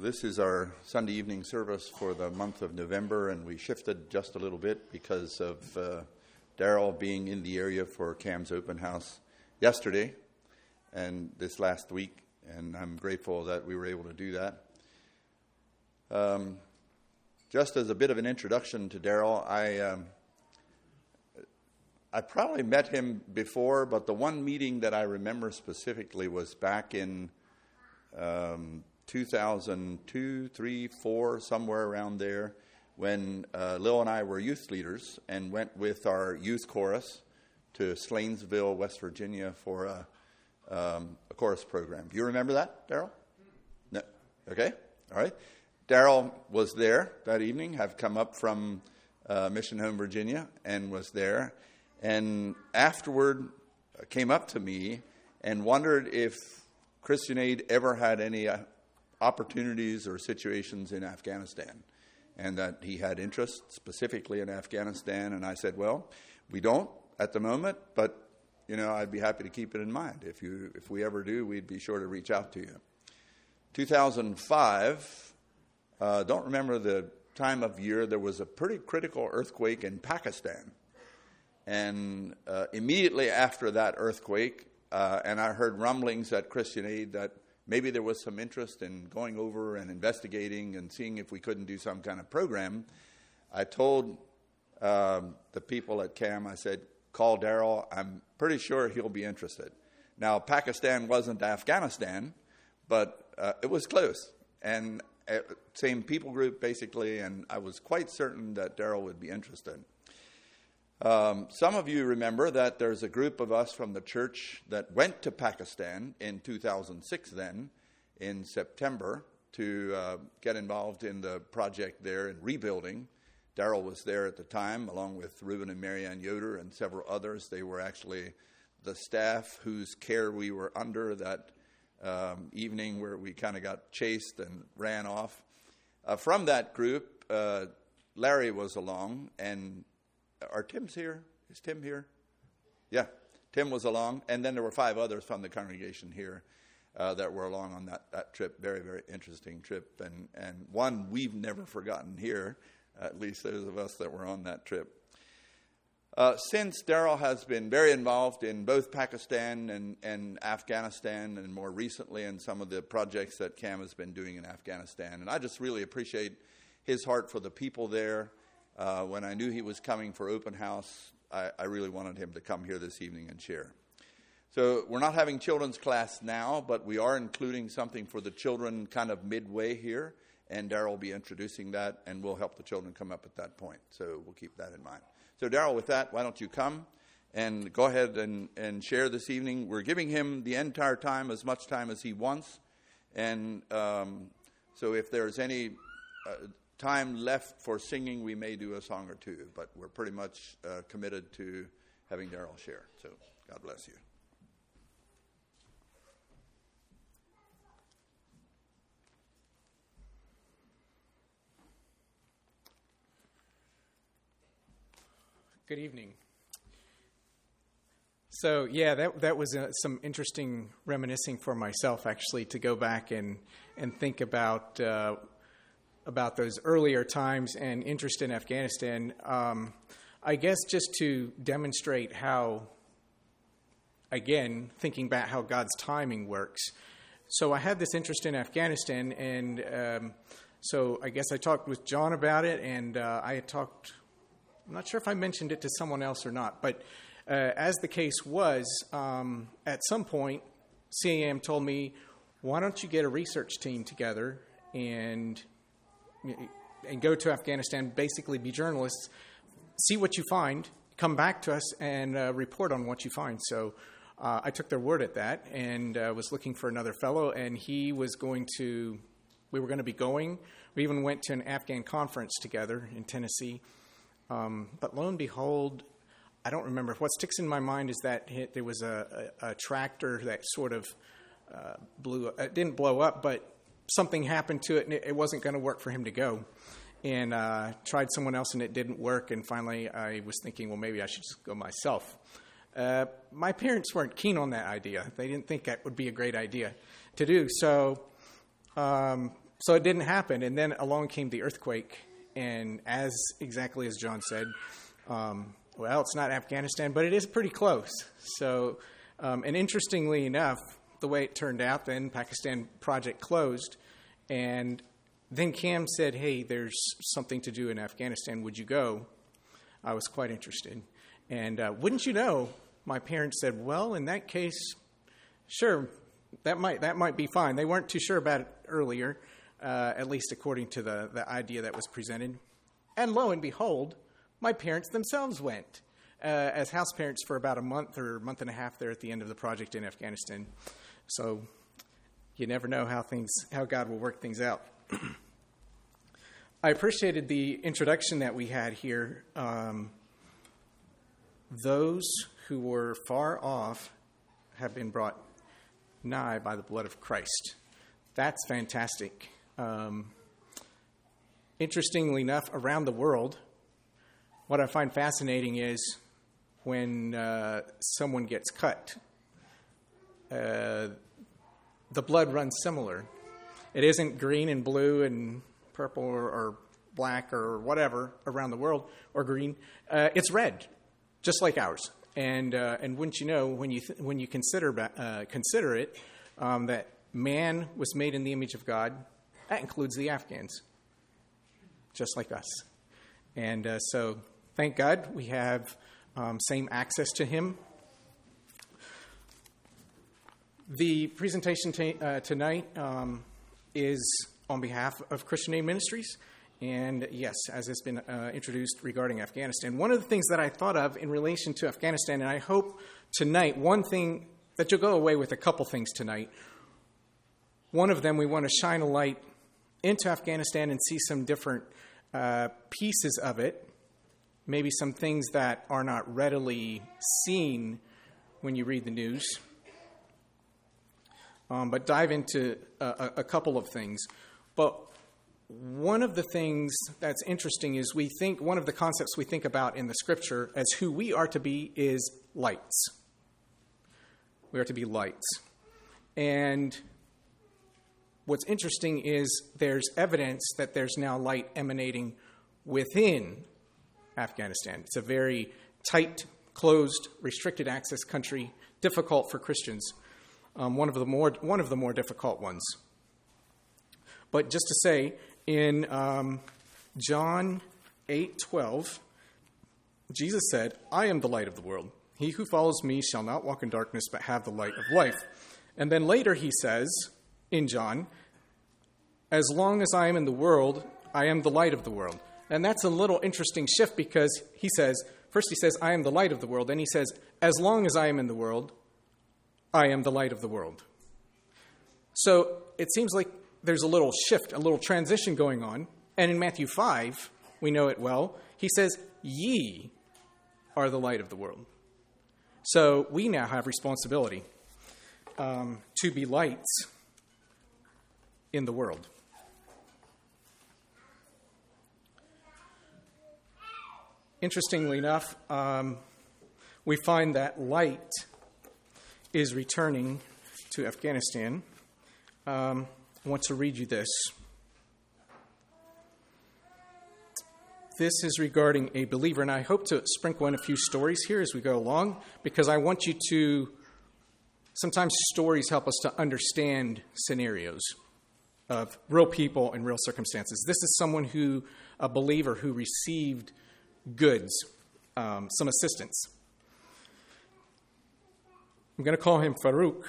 this is our Sunday evening service for the month of November, and we shifted just a little bit because of uh, Darrell being in the area for CAM's open house yesterday and this last week, and I'm grateful that we were able to do that. Um, just as a bit of an introduction to Darrell, I um, I probably met him before, but the one meeting that I remember specifically was back in um, 2002, 3, 4, somewhere around there, when uh, Lil and I were youth leaders and went with our youth chorus to Slanesville, West Virginia for a, um, a chorus program. Do you remember that, Darrell? No. Okay. All right. Darrell was there that evening, have come up from uh, Mission Home, Virginia, and was there. And afterward, uh, came up to me and wondered if Christian Aid ever had any uh, opportunities or situations in Afghanistan, and that he had interest specifically in Afghanistan. And I said, "Well, we don't at the moment, but you know, I'd be happy to keep it in mind. If you, if we ever do, we'd be sure to reach out to you." 2005. Uh, don't remember the time of year. There was a pretty critical earthquake in Pakistan, and uh, immediately after that earthquake, uh, and I heard rumblings at Christian Aid that maybe there was some interest in going over and investigating and seeing if we couldn't do some kind of program. I told um, the people at CAM, I said, call Darrell. I'm pretty sure he'll be interested. Now, Pakistan wasn't Afghanistan, but uh, it was close. And uh, same people group, basically, and I was quite certain that Darrell would be interested. Um, some of you remember that there's a group of us from the church that went to Pakistan in 2006, then in September, to uh, get involved in the project there in rebuilding. Darrell was there at the time, along with Reuben and Marianne Yoder and several others. They were actually the staff whose care we were under that um, evening where we kind of got chased and ran off. Uh, from that group, uh, Larry was along, and are Tim's here? Is Tim here? Yeah, Tim was along, and then there were five others from the congregation here uh, that were along on that, that trip. Very, very interesting trip, and, and one we've never forgotten here, at least those of us that were on that trip. Uh, since Darrell has been very involved in both Pakistan and, and Afghanistan, and more recently in some of the projects that CAM has been doing in Afghanistan, and I just really appreciate his heart for the people there uh, when I knew he was coming for open house, I, I, really wanted him to come here this evening and share. So we're not having children's class now, but we are including something for the children kind of midway here, and Darrell will be introducing that, and we'll help the children come up at that point. So we'll keep that in mind. So Darrell, with that, why don't you come and go ahead and, and share this evening? We're giving him the entire time, as much time as he wants, and um, so if there's any uh, time left for singing, we may do a song or two, but we're pretty much uh, committed to having Darrell share. So God bless you. Good evening. So yeah, that that was uh, some interesting reminiscing for myself actually to go back and and think about uh, about those earlier times and interest in Afghanistan. Um, I guess just to demonstrate how, again, thinking back how God's timing works. So I had this interest in Afghanistan, and um, so I guess I talked with John about it, and uh, I had talked. I'm not sure if I mentioned it to someone else or not, but uh, as the case was, um, at some point, CAM told me, "Why don't you get a research team together and and go to Afghanistan, basically be journalists, see what you find, come back to us and uh, report on what you find. So uh, I took their word at that and uh, was looking for another fellow, and he was going to, we were going to be going. We even went to an Afghan conference together in Tennessee. Um, but lo and behold, I don't remember. What sticks in my mind is that there was a, a, a, tractor that sort of uh, blew. It didn't blow up, but something happened to it and it, it wasn't going to work for him to go. And uh, tried someone else and it didn't work. And finally, I was thinking, well, maybe I should just go myself. Uh, my parents weren't keen on that idea. They didn't think that would be a great idea to do. So um, so it didn't happen. And then along came the earthquake, and as exactly as John said, um, well, it's not Afghanistan, but it is pretty close. So, um, and interestingly enough, the way it turned out, then Pakistan project closed, and then CAM said, "Hey, there's something to do in Afghanistan. Would you go?" I was quite interested, and uh, wouldn't you know, my parents said, "Well, in that case, sure, that might that might be fine." They weren't too sure about it earlier, uh, at least according to the the idea that was presented, and lo and behold my parents themselves went uh, as house parents for about a month or month and a half there at the end of the project in Afghanistan. So you never know how things how God will work things out. I appreciated the introduction that we had here. Um, those who were far off have been brought nigh by the blood of Christ. That's fantastic. Um, interestingly enough, around the world, what I find fascinating is when uh, someone gets cut, uh, the blood runs similar. It isn't green and blue and purple or, or black or whatever around the world or green. Uh, it's red, just like ours. And uh, and wouldn't you know when you th- when you consider uh, consider it um, that man was made in the image of God, that includes the Afghans, just like us. And uh, so Thank God we have um, same access to Him. The presentation t- uh, tonight um, is on behalf of Christian Aid Ministries. And yes, as has been uh, introduced regarding Afghanistan, one of the things that I thought of in relation to Afghanistan, and I hope tonight, one thing that you'll go away with a couple things tonight. One of them, we want to shine a light into Afghanistan and see some different uh, pieces of it maybe some things that are not readily seen when you read the news. Um, but dive into a, a couple of things. But one of the things that's interesting is we think one of the concepts we think about in the scripture as who we are to be is lights. We are to be lights. And what's interesting is there's evidence that there's now light emanating within Afghanistan. It's a very tight, closed, restricted access country, difficult for Christians. Um, one of the more one of the more difficult ones. But just to say, in um, John eight twelve, Jesus said, "I am the light of the world. He who follows me shall not walk in darkness, but have the light of life." And then later he says in John, "As long as I am in the world, I am the light of the world." And that's a little interesting shift because he says, first he says, I am the light of the world. Then he says, as long as I am in the world, I am the light of the world. So it seems like there's a little shift, a little transition going on. And in Matthew 5, we know it well, he says, Ye are the light of the world. So we now have responsibility um, to be lights in the world. Interestingly enough, um, we find that light is returning to Afghanistan. Um, I want to read you this. This is regarding a believer, and I hope to sprinkle in a few stories here as we go along because I want you to. Sometimes stories help us to understand scenarios of real people and real circumstances. This is someone who, a believer who received goods, um, some assistance. I'm going to call him Farouk,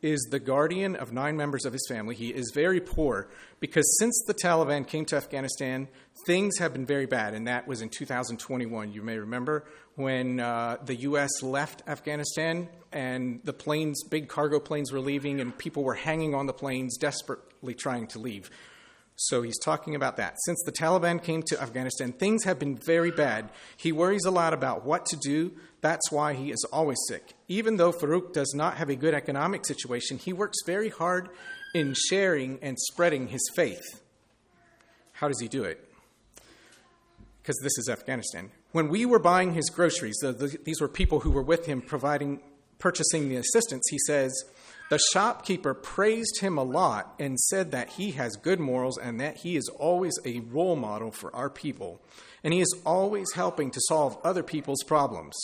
is the guardian of nine members of his family. He is very poor because since the Taliban came to Afghanistan, things have been very bad, and that was in 2021. You may remember when uh, the U.S. left Afghanistan and the planes, big cargo planes, were leaving, and people were hanging on the planes, desperately trying to leave. So he's talking about that. Since the Taliban came to Afghanistan, things have been very bad. He worries a lot about what to do. That's why he is always sick. Even though Farouk does not have a good economic situation, he works very hard in sharing and spreading his faith. How does he do it? Because this is Afghanistan. When we were buying his groceries, the, the, these were people who were with him providing purchasing the assistance, he says, The shopkeeper praised him a lot and said that he has good morals and that he is always a role model for our people. And he is always helping to solve other people's problems.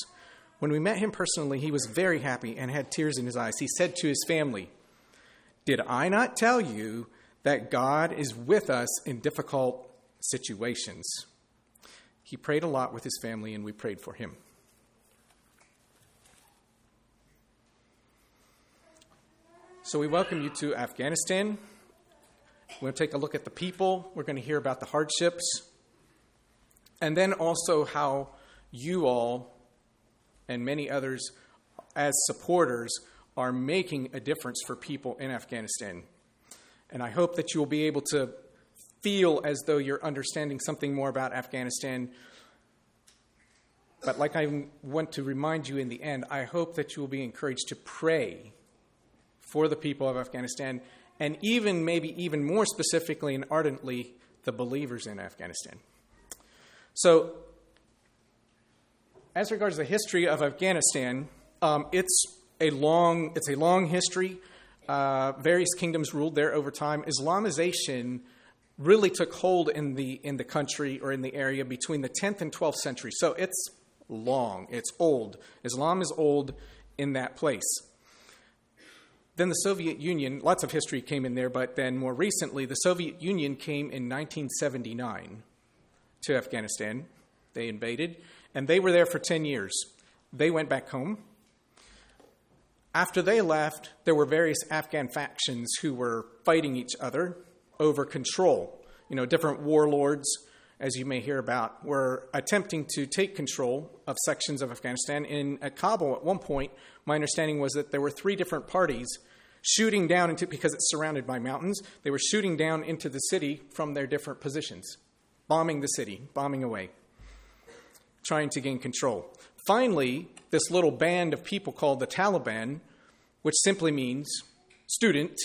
When we met him personally, he was very happy and had tears in his eyes. He said to his family, Did I not tell you that God is with us in difficult situations? He prayed a lot with his family, and we prayed for him. So we welcome you to Afghanistan. We're going to take a look at the people. We're going to hear about the hardships. And then also how you all and many others, as supporters, are making a difference for people in Afghanistan. And I hope that you will be able to feel as though you're understanding something more about Afghanistan. But like I want to remind you in the end, I hope that you will be encouraged to pray for the people of Afghanistan, and even, maybe even more specifically and ardently, the believers in Afghanistan. So, as regards the history of Afghanistan, um, it's a long it's a long history. Uh, various kingdoms ruled there over time. Islamization really took hold in the in the country or in the area between the 10th and 12th century. So it's long. It's old. Islam is old in that place. Then the Soviet Union, lots of history came in there, but then more recently, the Soviet Union came in 1979 to Afghanistan. They invaded, and they were there for 10 years. They went back home. After they left, there were various Afghan factions who were fighting each other over control. You know, different warlords, as you may hear about, were attempting to take control of sections of Afghanistan. In Kabul, at one point, my understanding was that there were three different parties shooting down into, because it's surrounded by mountains, they were shooting down into the city from their different positions, bombing the city, bombing away, trying to gain control. Finally, this little band of people called the Taliban, which simply means student,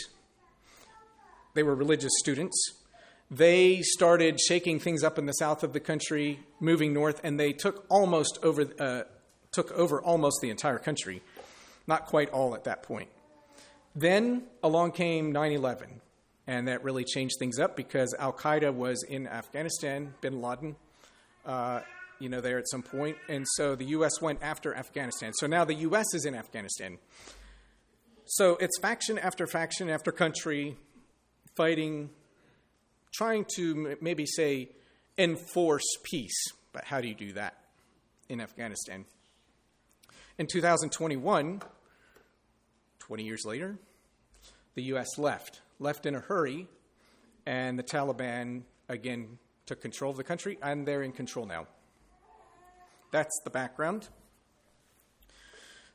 they were religious students. They started shaking things up in the south of the country, moving north, and they took almost over, uh, took over almost the entire country. Not quite all at that point. Then along came 9 11, and that really changed things up because Al Qaeda was in Afghanistan, bin Laden, uh, you know, there at some point, and so the U.S. went after Afghanistan. So now the U.S. is in Afghanistan. So it's faction after faction after country fighting, trying to maybe say enforce peace. But how do you do that in Afghanistan? In 2021, 20 years later, the U.S. left, left in a hurry, and the Taliban again took control of the country, and they're in control now. That's the background.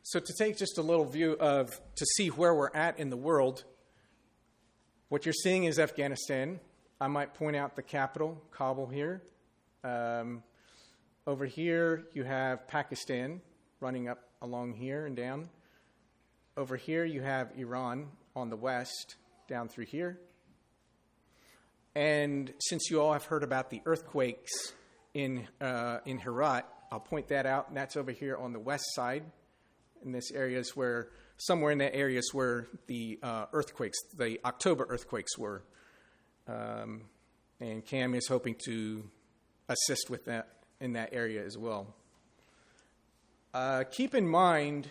So, to take just a little view of, to see where we're at in the world, what you're seeing is Afghanistan. I might point out the capital, Kabul, here. Um, over here, you have Pakistan running up along here and down. Over here, you have Iran on the west, down through here. And since you all have heard about the earthquakes in, uh, in Herat, I'll point that out. And that's over here on the west side. In this area is where, somewhere in that area is where the uh, earthquakes, the October earthquakes were. Um, and CAM is hoping to assist with that in that area as well. Uh, keep in mind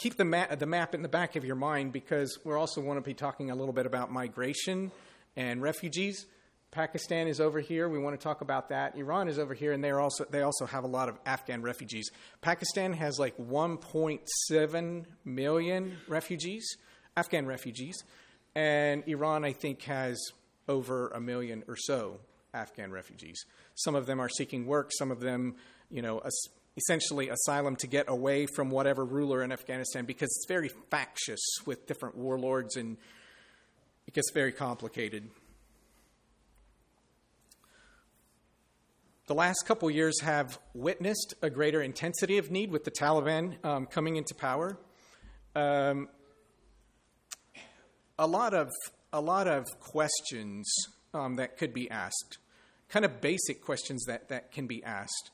keep the, ma- the map in the back of your mind because we're also want to be talking a little bit about migration and refugees. Pakistan is over here. We want to talk about that. Iran is over here, and they also they also have a lot of Afghan refugees. Pakistan has like 1.7 million refugees, Afghan refugees, and Iran I think has over a million or so Afghan refugees. Some of them are seeking work. Some of them, you know, essentially asylum to get away from whatever ruler in Afghanistan because it's very factious with different warlords and it gets very complicated. The last couple years have witnessed a greater intensity of need with the Taliban um, coming into power. Um, a lot of a lot of questions um, that could be asked, kind of basic questions that, that can be asked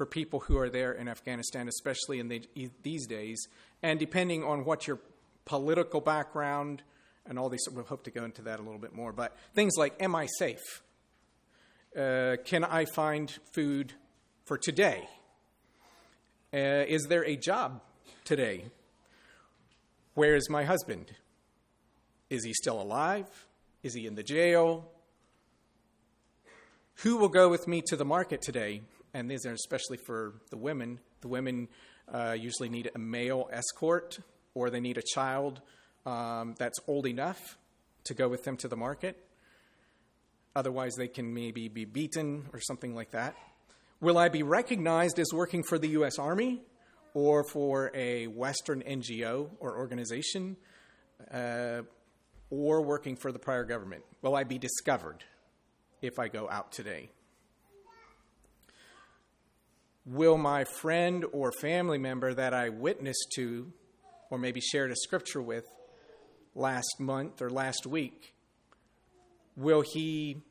for people who are there in Afghanistan, especially in the, these days. And depending on what your political background and all these, we'll hope to go into that a little bit more. But things like, am I safe? Uh, can I find food for today? Uh, is there a job today? Where is my husband? Is he still alive? Is he in the jail? Who will go with me to the market today? And these are especially for the women. The women uh, usually need a male escort or they need a child um, that's old enough to go with them to the market. Otherwise, they can maybe be beaten or something like that. Will I be recognized as working for the U.S. Army or for a Western NGO or organization uh, or working for the prior government? Will I be discovered if I go out today? Will my friend or family member that I witnessed to or maybe shared a scripture with last month or last week, will he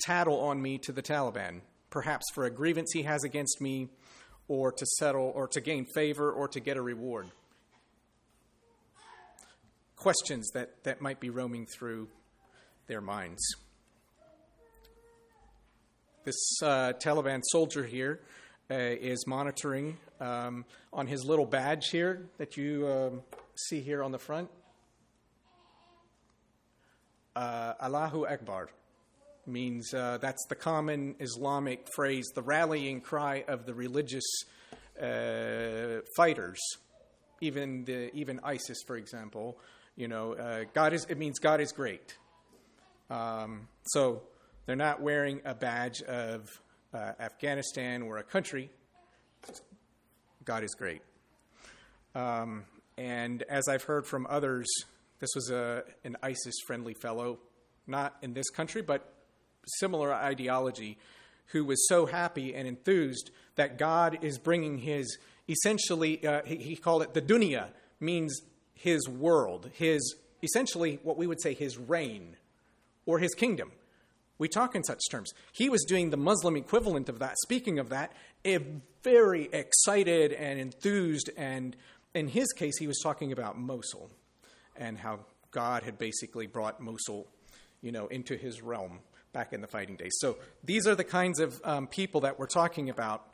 tattle on me to the Taliban, perhaps for a grievance he has against me, or to settle, or to gain favor, or to get a reward? Questions that, that might be roaming through their minds. This uh, Taliban soldier here uh, is monitoring um, on his little badge here that you um, see here on the front uh, Allahu Akbar means uh, that's the common Islamic phrase, the rallying cry of the religious uh, fighters, even the even ISIS, for example. You know, uh, God is it means God is great. Um, so they're not wearing a badge of uh, Afghanistan or a country. God is great. Um, and as I've heard from others this was a, an ISIS friendly fellow, not in this country, but similar ideology, who was so happy and enthused that God is bringing his, essentially, uh, he, he called it the dunya, means his world, his, essentially what we would say his reign or his kingdom. We talk in such terms. He was doing the Muslim equivalent of that, speaking of that, a very excited and enthused, and in his case, he was talking about Mosul and how God had basically brought Mosul, you know, into his realm back in the fighting days. So these are the kinds of um, people that we're talking about.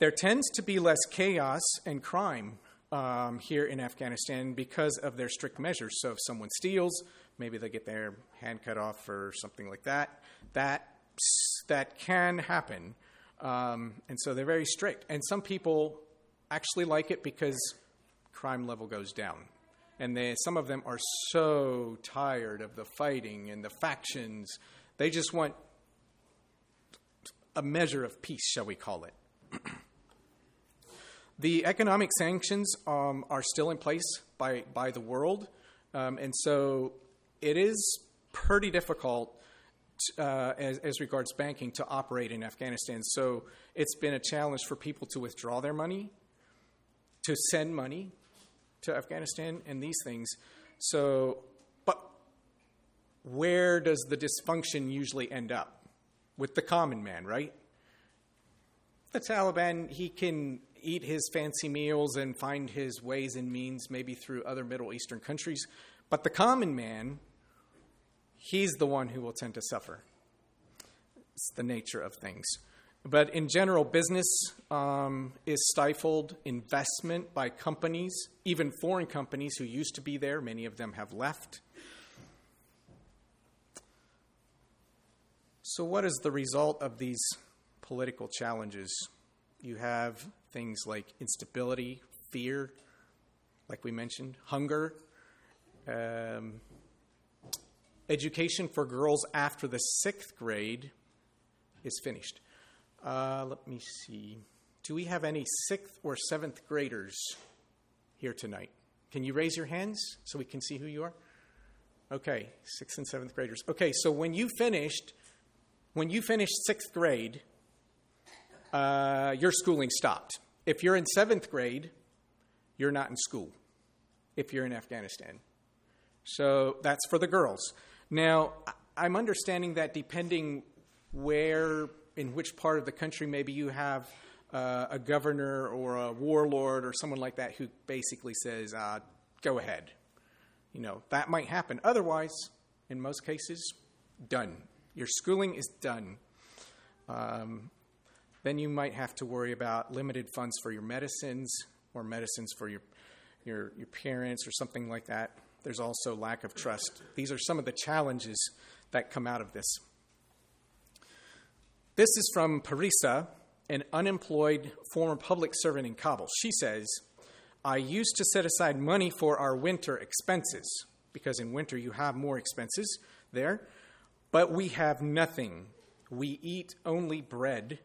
There tends to be less chaos and crime um, here in Afghanistan because of their strict measures. So if someone steals, maybe they get their hand cut off or something like that. That that can happen, um, and so they're very strict. And some people actually like it because crime level goes down and they, some of them are so tired of the fighting and the factions. They just want a measure of peace, shall we call it. the economic sanctions um, are still in place by, by the world, um, and so it is pretty difficult uh, as, as, regards banking to operate in Afghanistan. So it's been a challenge for people to withdraw their money, to send money, to Afghanistan and these things. So, but where does the dysfunction usually end up? With the common man, right? The Taliban, he can eat his fancy meals and find his ways and means maybe through other Middle Eastern countries. But the common man, he's the one who will tend to suffer. It's the nature of things. But in general, business um, is stifled, investment by companies, even foreign companies who used to be there, many of them have left. So, what is the result of these political challenges? You have things like instability, fear, like we mentioned, hunger, um, education for girls after the sixth grade is finished. Uh, let me see. Do we have any sixth or seventh graders here tonight? Can you raise your hands so we can see who you are? Okay, sixth and seventh graders. Okay, so when you finished, when you finished sixth grade, uh, your schooling stopped. If you're in seventh grade, you're not in school. If you're in Afghanistan, so that's for the girls. Now, I'm understanding that depending where in which part of the country maybe you have uh, a governor or a warlord or someone like that who basically says, uh, "Go ahead." You know that might happen. Otherwise, in most cases, done. Your schooling is done. Um, then you might have to worry about limited funds for your medicines or medicines for your, your, your parents or something like that. There's also lack of trust. These are some of the challenges that come out of this. This is from Parisa, an unemployed former public servant in Kabul. She says, I used to set aside money for our winter expenses, because in winter you have more expenses there, but we have nothing. We eat only bread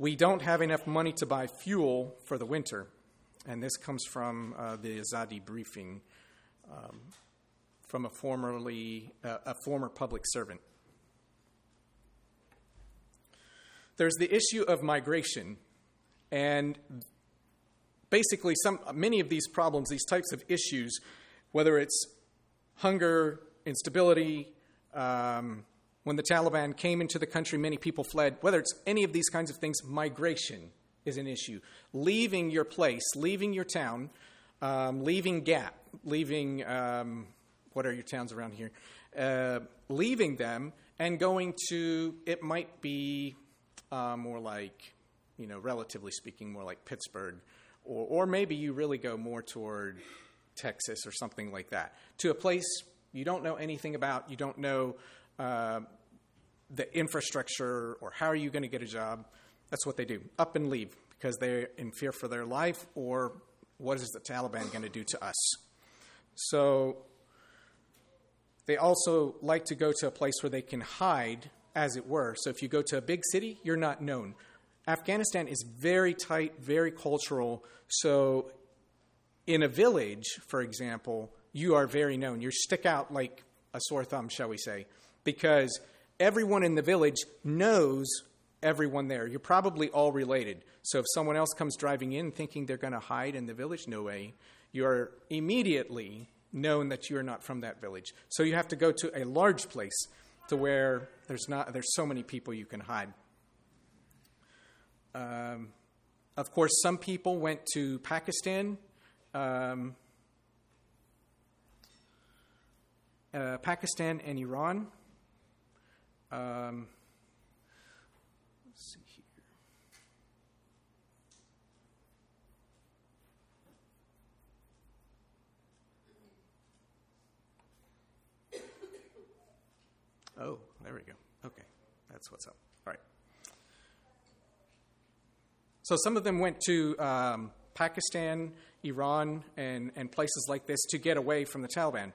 we don't have enough money to buy fuel for the winter. And this comes from uh, the Azadi briefing um, from a formerly uh, a former public servant. There's the issue of migration, and basically, some many of these problems, these types of issues, whether it's hunger, instability, um, when the Taliban came into the country, many people fled. Whether it's any of these kinds of things, migration is an issue. Leaving your place, leaving your town, um, leaving Gap, leaving um, what are your towns around here? Uh, leaving them and going to, it might be uh, more like, you know, relatively speaking, more like Pittsburgh, or, or maybe you really go more toward Texas or something like that, to a place you don't know anything about, you don't know uh, the infrastructure or how are you going to get a job. That's what they do up and leave because they're in fear for their life or what is the Taliban going to do to us. So they also like to go to a place where they can hide, as it were. So if you go to a big city, you're not known. Afghanistan is very tight, very cultural. So in a village, for example, you are very known. You stick out like a sore thumb, shall we say because everyone in the village knows everyone there. You're probably all related. So if someone else comes driving in thinking they're going to hide in the village, no way. You're immediately known that you are not from that village. So you have to go to a large place to where there's not there's so many people you can hide. Um, of course, some people went to Pakistan. Um, uh, Pakistan and Iran um, Oh, there we go. Okay, that's what's up. All right. So some of them went to um, Pakistan, Iran, and, and places like this to get away from the Taliban.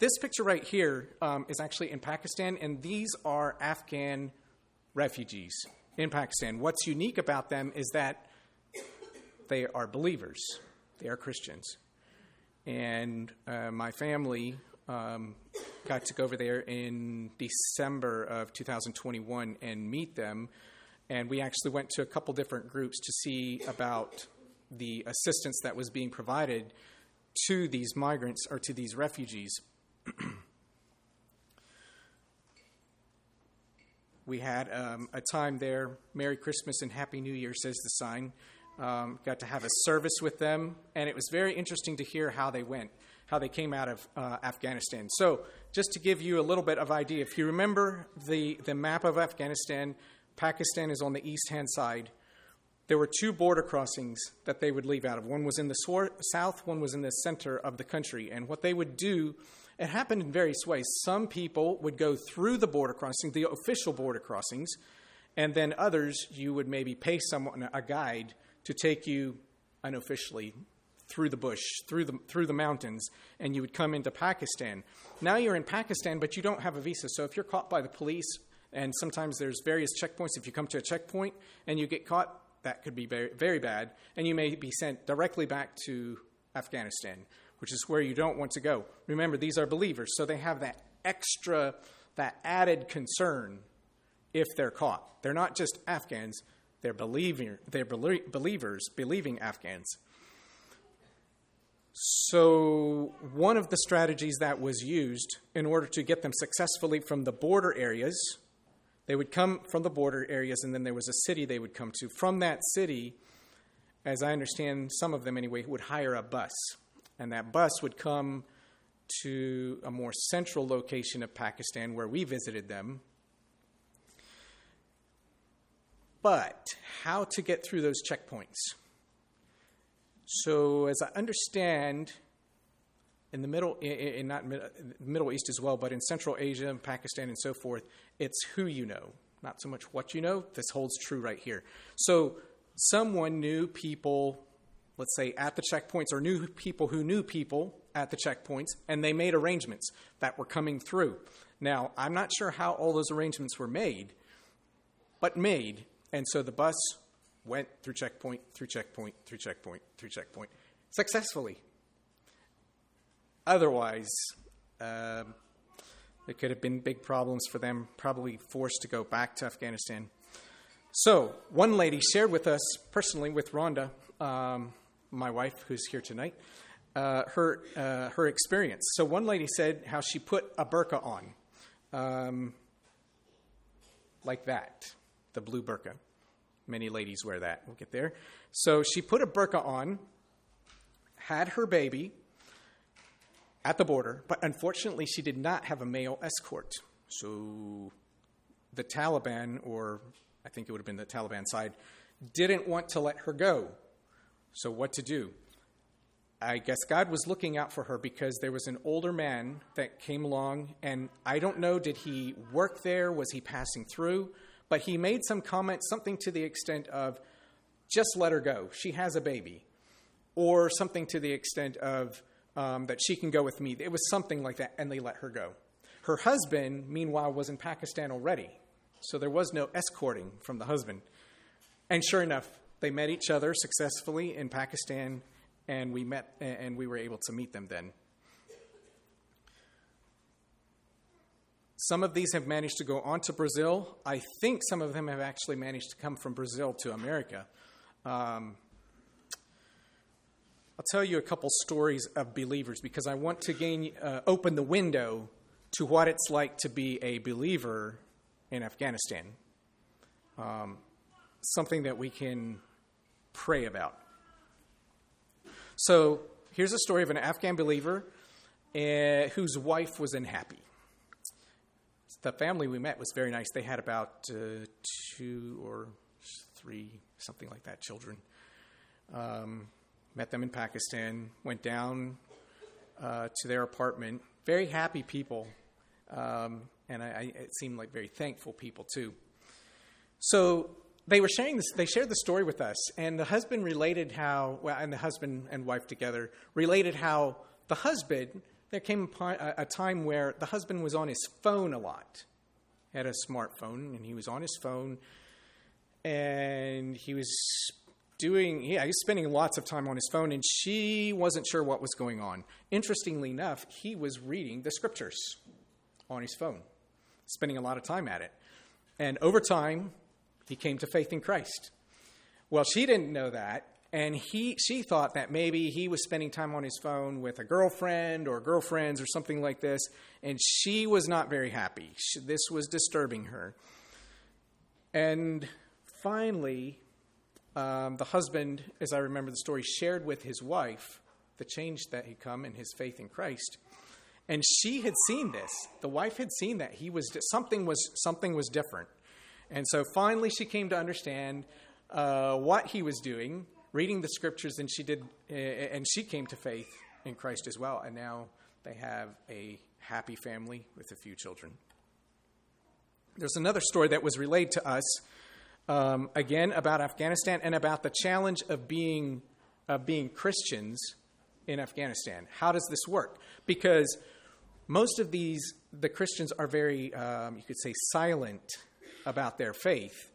This picture right here um, is actually in Pakistan, and these are Afghan refugees in Pakistan. What's unique about them is that they are believers, they are Christians. And uh, my family um, got to go over there in December of 2021 and meet them. And we actually went to a couple different groups to see about the assistance that was being provided to these migrants or to these refugees. we had um, a time there. Merry Christmas and Happy New Year, says the sign. Um, got to have a service with them, and it was very interesting to hear how they went, how they came out of uh, Afghanistan. So, just to give you a little bit of idea, if you remember the, the map of Afghanistan, Pakistan is on the east hand side. There were two border crossings that they would leave out of. One was in the south, one was in the center of the country. And what they would do it happened in various ways. Some people would go through the border crossing, the official border crossings, and then others you would maybe pay someone a guide to take you unofficially through the bush, through the through the mountains, and you would come into Pakistan. Now you're in Pakistan, but you don't have a visa. So if you're caught by the police, and sometimes there's various checkpoints, if you come to a checkpoint and you get caught, that could be very, very bad, and you may be sent directly back to Afghanistan which is where you don't want to go. Remember, these are believers, so they have that extra, that added concern if they're caught. They're not just Afghans, they're, believing, they're believers, believing Afghans. So, one of the strategies that was used in order to get them successfully from the border areas They would come from the border areas, and then there was a city they would come to. From that city, as I understand, some of them anyway, would hire a bus. And that bus would come to a more central location of Pakistan where we visited them. But how to get through those checkpoints? So, as I understand, in the middle, in, not Middle East as well, but in Central Asia and Pakistan and so forth, it's who you know, not so much what you know. This holds true right here. So, someone knew people, let's say at the checkpoints, or knew people who knew people at the checkpoints, and they made arrangements that were coming through. Now, I'm not sure how all those arrangements were made, but made. And so the bus went through checkpoint, through checkpoint, through checkpoint, through checkpoint, successfully. Otherwise, um, there could have been big problems for them, probably forced to go back to Afghanistan. So, one lady shared with us personally, with Rhonda, um, my wife, who's here tonight, uh, her, uh, her experience. So, one lady said how she put a burqa on, um, like that, the blue burqa. Many ladies wear that. We'll get there. So, she put a burqa on, had her baby at the border, but unfortunately, she did not have a male escort. So, the Taliban, or I think it would have been the Taliban side, didn't want to let her go. So, what to do? I guess God was looking out for her because there was an older man that came along, and I don't know, did he work there? Was he passing through? But he made some comment, something to the extent of, just let her go. She has a baby. Or something to the extent of, um, that she can go with me. It was something like that, and they let her go. Her husband, meanwhile, was in Pakistan already. So there was no escorting from the husband. And sure enough, they met each other successfully in Pakistan, and we met and we were able to meet them then. Some of these have managed to go on to Brazil. I think some of them have actually managed to come from Brazil to America. Um, I'll tell you a couple stories of believers because I want to gain, uh, open the window to what it's like to be a believer in Afghanistan. Um, something that we can pray about. So here's a story of an Afghan believer uh, whose wife was unhappy. The family we met was very nice. They had about uh, two or three, something like that, children. Um, met them in Pakistan, went down uh, to their apartment. Very happy people. Um, and I, I, it seemed like very thankful people too. So they were sharing this. They shared the story with us, and the husband related how, well, and the husband and wife together related how the husband. There came a, time where the husband was on his phone a lot. Had a smartphone, and he was on his phone, and he was doing. Yeah, he was spending lots of time on his phone, and she wasn't sure what was going on. Interestingly enough, he was reading the scriptures on his phone spending a lot of time at it. And over time, he came to faith in Christ. Well, she didn't know that, and he, she thought that maybe he was spending time on his phone with a girlfriend or girlfriends or something like this, and she was not very happy. She, this was disturbing her. And finally, um, the husband, as I remember the story, shared with his wife the change that had come in his faith in Christ. And she had seen this. The wife had seen that he was something was something was different. And so finally she came to understand uh, what he was doing, reading the scriptures, and she did, and she came to faith in Christ as well. And now they have a happy family with a few children. There's another story that was relayed to us, um, again about Afghanistan and about the challenge of being of being Christians in Afghanistan. How does this work? Because most of these, the Christians are very, um, you could say, silent about their faith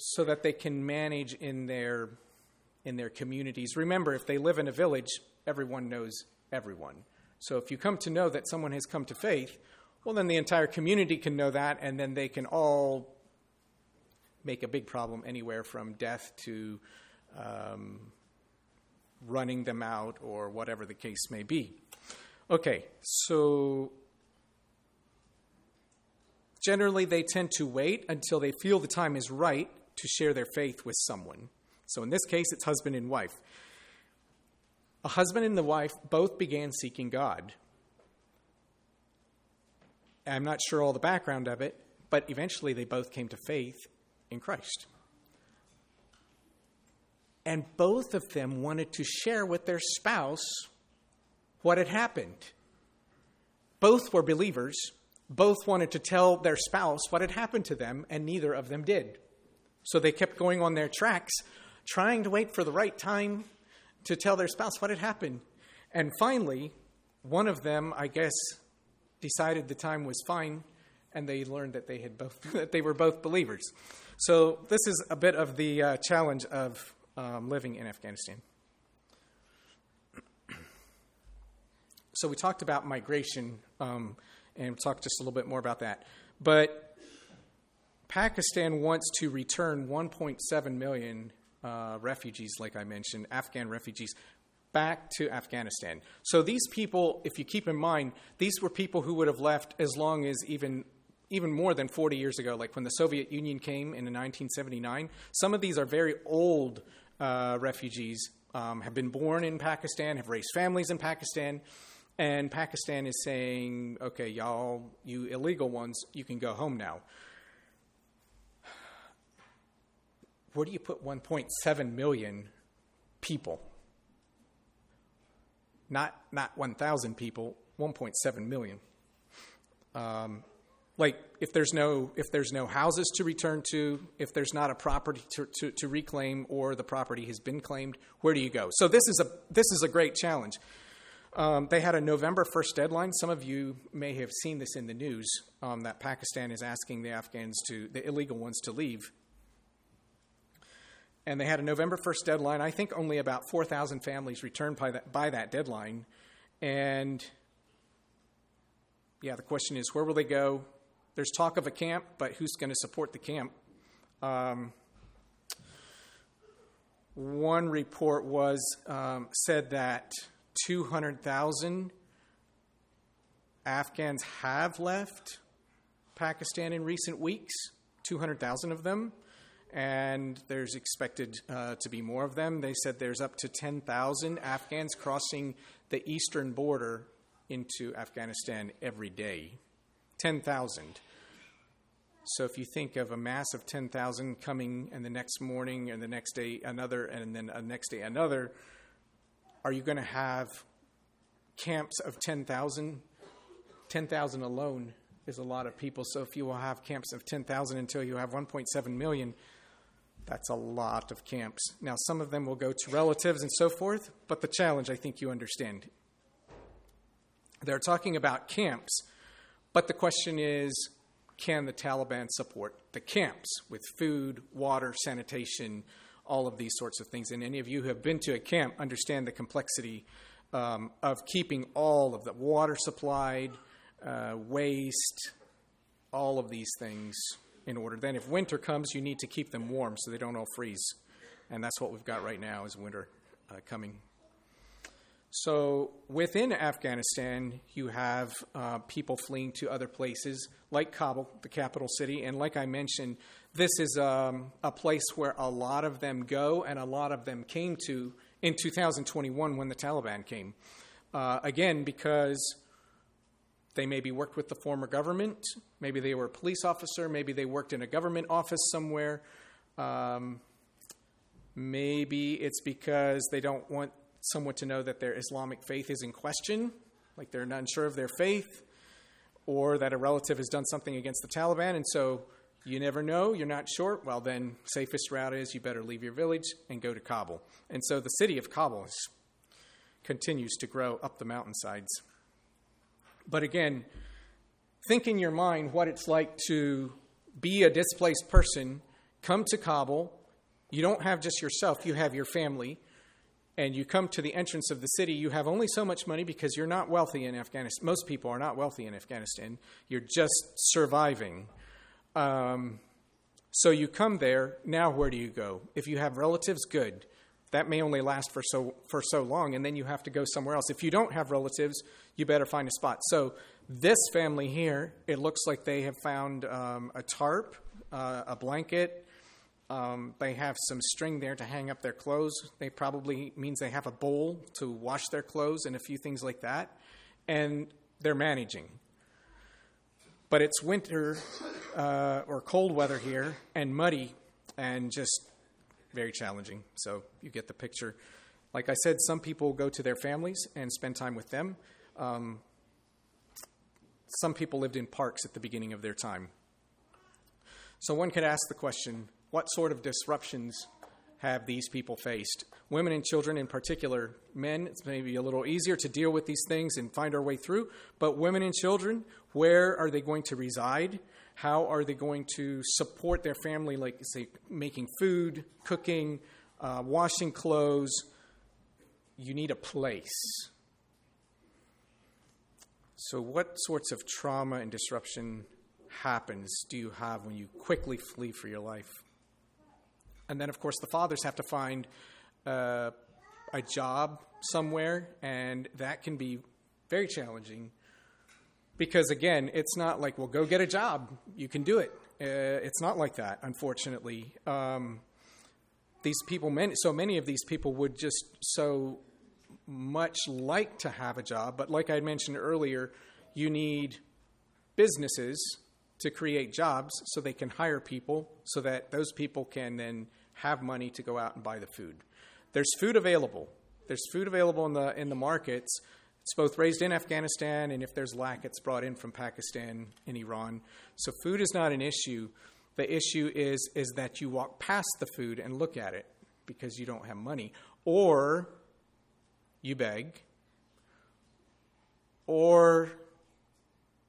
so that they can manage in their in their communities. Remember, if they live in a village, everyone knows everyone. So if you come to know that someone has come to faith, well, then the entire community can know that, and then they can all make a big problem anywhere from death to um, running them out or whatever the case may be. Okay, so Generally, they tend to wait until they feel the time is right to share their faith with someone. So in this case, it's husband and wife. A husband and the wife both began seeking God. I'm not sure all the background of it, but eventually they both came to faith in Christ. And both of them wanted to share with their spouse what had happened. Both were believers. Both wanted to tell their spouse what had happened to them, and neither of them did. So they kept going on their tracks, trying to wait for the right time to tell their spouse what had happened. And finally, one of them, I guess, decided the time was fine, and they learned that they had both that they were both believers. So this is a bit of the uh, challenge of um, living in Afghanistan. So we talked about migration, um, and talked just a little bit more about that. But Pakistan wants to return 1.7 million uh, refugees, like I mentioned, Afghan refugees, back to Afghanistan. So these people, if you keep in mind, these were people who would have left as long as even even more than 40 years ago, like when the Soviet Union came in 1979. Some of these are very old uh, refugees, um, have been born in Pakistan, have raised families in Pakistan, and Pakistan is saying, okay, y'all, you illegal ones, you can go home now. Where do you put 1.7 million people? Not not 1,000 people, 1.7 million. Um, like if there's no if there's no houses to return to, if there's not a property to, to, to reclaim, or the property has been claimed, where do you go? So this is a this is a great challenge. Um, they had a November 1st deadline. Some of you may have seen this in the news um, that Pakistan is asking the Afghans to, the illegal ones, to leave. And they had a November 1st deadline. I think only about 4,000 families returned by that, by that deadline. And yeah, the question is where will they go? There's talk of a camp, but who's going to support the camp? Um, one report was um, said that 200,000 Afghans have left Pakistan in recent weeks, 200,000 of them, and there's expected uh, to be more of them. They said there's up to 10,000 Afghans crossing the eastern border into Afghanistan every day. 10,000. So if you think of a mass of 10,000 coming and the next morning and the next day another and then the next day another, are you going to have camps of 10,000? 10,000 alone is a lot of people. So if you will have camps of 10,000 until you have 1.7 million, that's a lot of camps. Now, some of them will go to relatives and so forth, but the challenge I think you understand. They're talking about camps, but the question is can the Taliban support the camps with food, water, sanitation, all of these sorts of things. And any of you who have been to a camp understand the complexity um, of keeping all of the water supplied, uh, waste, all of these things in order. Then, if winter comes, you need to keep them warm so they don't all freeze. And that's what we've got right now is winter uh, coming. So within Afghanistan, you have uh, people fleeing to other places like Kabul, the capital city, and like I mentioned, this is um, a place where a lot of them go and a lot of them came to in 2021 when the Taliban came. Uh, again, because they maybe worked with the former government, maybe they were a police officer, maybe they worked in a government office somewhere. Um, maybe it's because they don't want someone to know that their Islamic faith is in question, like they're unsure of their faith, or that a relative has done something against the Taliban, and so you never know, you're not sure. Well, then, safest route is you better leave your village and go to Kabul. And so the city of Kabul continues to grow up the mountainsides. But again, think in your mind what it's like to be a displaced person, come to Kabul. You don't have just yourself, you have your family. And you come to the entrance of the city, you have only so much money because you're not wealthy in Afghanistan. Most people are not wealthy in Afghanistan. You're just surviving. Um, so you come there. Now, where do you go? If you have relatives, good. That may only last for so for so long, and then you have to go somewhere else. If you don't have relatives, you better find a spot. So this family here, it looks like they have found um, a tarp, uh, a blanket. Um, they have some string there to hang up their clothes. They probably means they have a bowl to wash their clothes and a few things like that, and they're managing. But it's winter uh, or cold weather here, and muddy, and just very challenging. So you get the picture. Like I said, some people go to their families and spend time with them. Um, some people lived in parks at the beginning of their time. So one could ask the question what sort of disruptions have these people faced? Women and children, in particular, men, it's maybe a little easier to deal with these things and find our way through. But women and children, where are they going to reside? How are they going to support their family, like, say, making food, cooking, uh, washing clothes? You need a place. So, what sorts of trauma and disruption happens do you have when you quickly flee for your life? And then, of course, the fathers have to find uh, a job somewhere, and that can be very challenging because, again, it's not like, well, go get a job. You can do it. Uh, it's not like that, unfortunately. Um, these people, many, so many of these people would just so much like to have a job, but like I mentioned earlier, you need businesses to create jobs so they can hire people so that those people can then have money to go out and buy the food. There's food available. There's food available in the in the markets, it's both raised in Afghanistan, and if there's lack, it's brought in from Pakistan and Iran. So food is not an issue. The issue is, is that you walk past the food and look at it because you don't have money. Or you beg. Or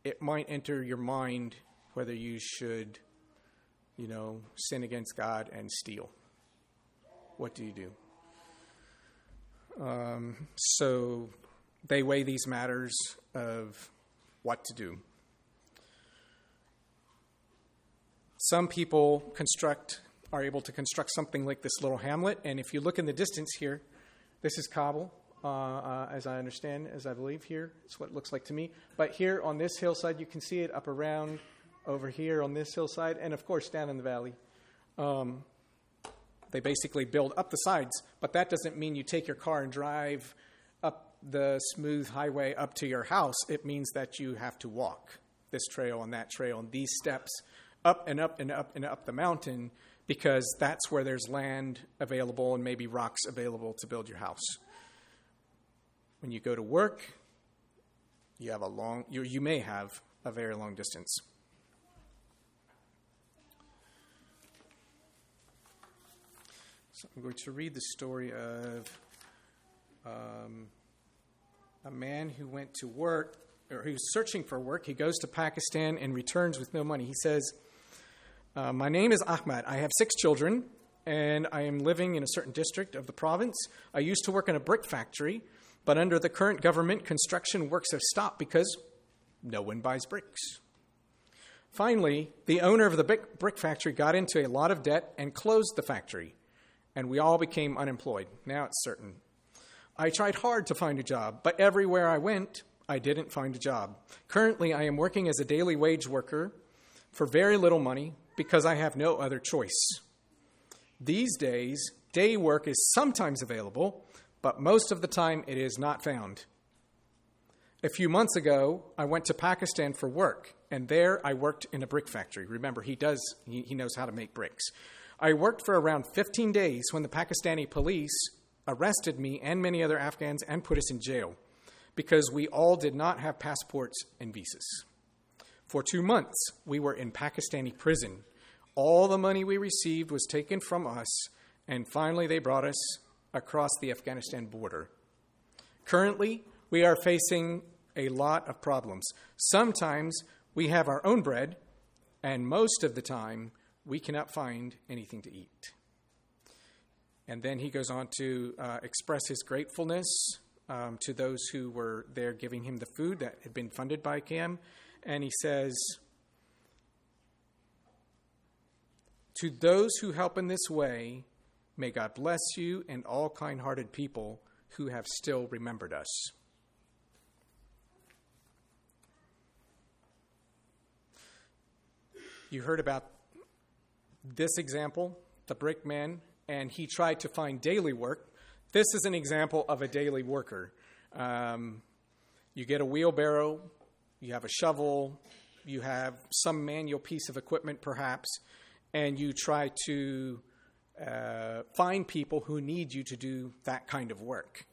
it might enter your mind whether you should, you know, sin against God and steal. What do you do? Um, so they weigh these matters of what to do. Some people construct are able to construct something like this little hamlet, and if you look in the distance here, this is Kabul, uh, uh, as I understand, as I believe here. It's what it looks like to me. But here on this hillside, you can see it up around over here on this hillside, and of course down in the valley. Um, they basically build up the sides, but that doesn't mean you take your car and drive the smooth highway up to your house, it means that you have to walk this trail and that trail and these steps up and up and up and up the mountain because that's where there's land available and maybe rocks available to build your house. When you go to work, you have a long you, you may have a very long distance. So I'm going to read the story of um, a man who went to work, or who's searching for work. He goes to Pakistan and returns with no money. He says, uh, My name is Ahmad. I have six children, and I am living in a certain district of the province. I used to work in a brick factory, but under the current government, construction works have stopped because no one buys bricks. Finally, the owner of the brick factory got into a lot of debt and closed the factory, and we all became unemployed. Now it's certain I tried hard to find a job, but everywhere I went, I didn't find a job. Currently, I am working as a daily wage worker for very little money because I have no other choice. These days, day work is sometimes available, but most of the time it is not found. A few months ago, I went to Pakistan for work, and there I worked in a brick factory. Remember, he does he, he knows how to make bricks. I worked for around 15 days when the Pakistani police arrested me and many other Afghans and put us in jail because we all did not have passports and visas. For two months, we were in Pakistani prison. All the money we received was taken from us, and finally, they brought us across the Afghanistan border. Currently, we are facing a lot of problems. Sometimes we have our own bread, and most of the time, we cannot find anything to eat. And then he goes on to uh, express his gratefulness um, to those who were there giving him the food that had been funded by CAM. And he says, To those who help in this way, May God bless you and all kind hearted people who have still remembered us. You heard about this example, the brickman, and he tried to find daily work. This is an example of a daily worker. Um, you get a wheelbarrow, you have a shovel, you have some manual piece of equipment perhaps, and you try to uh, find people who need you to do that kind of work.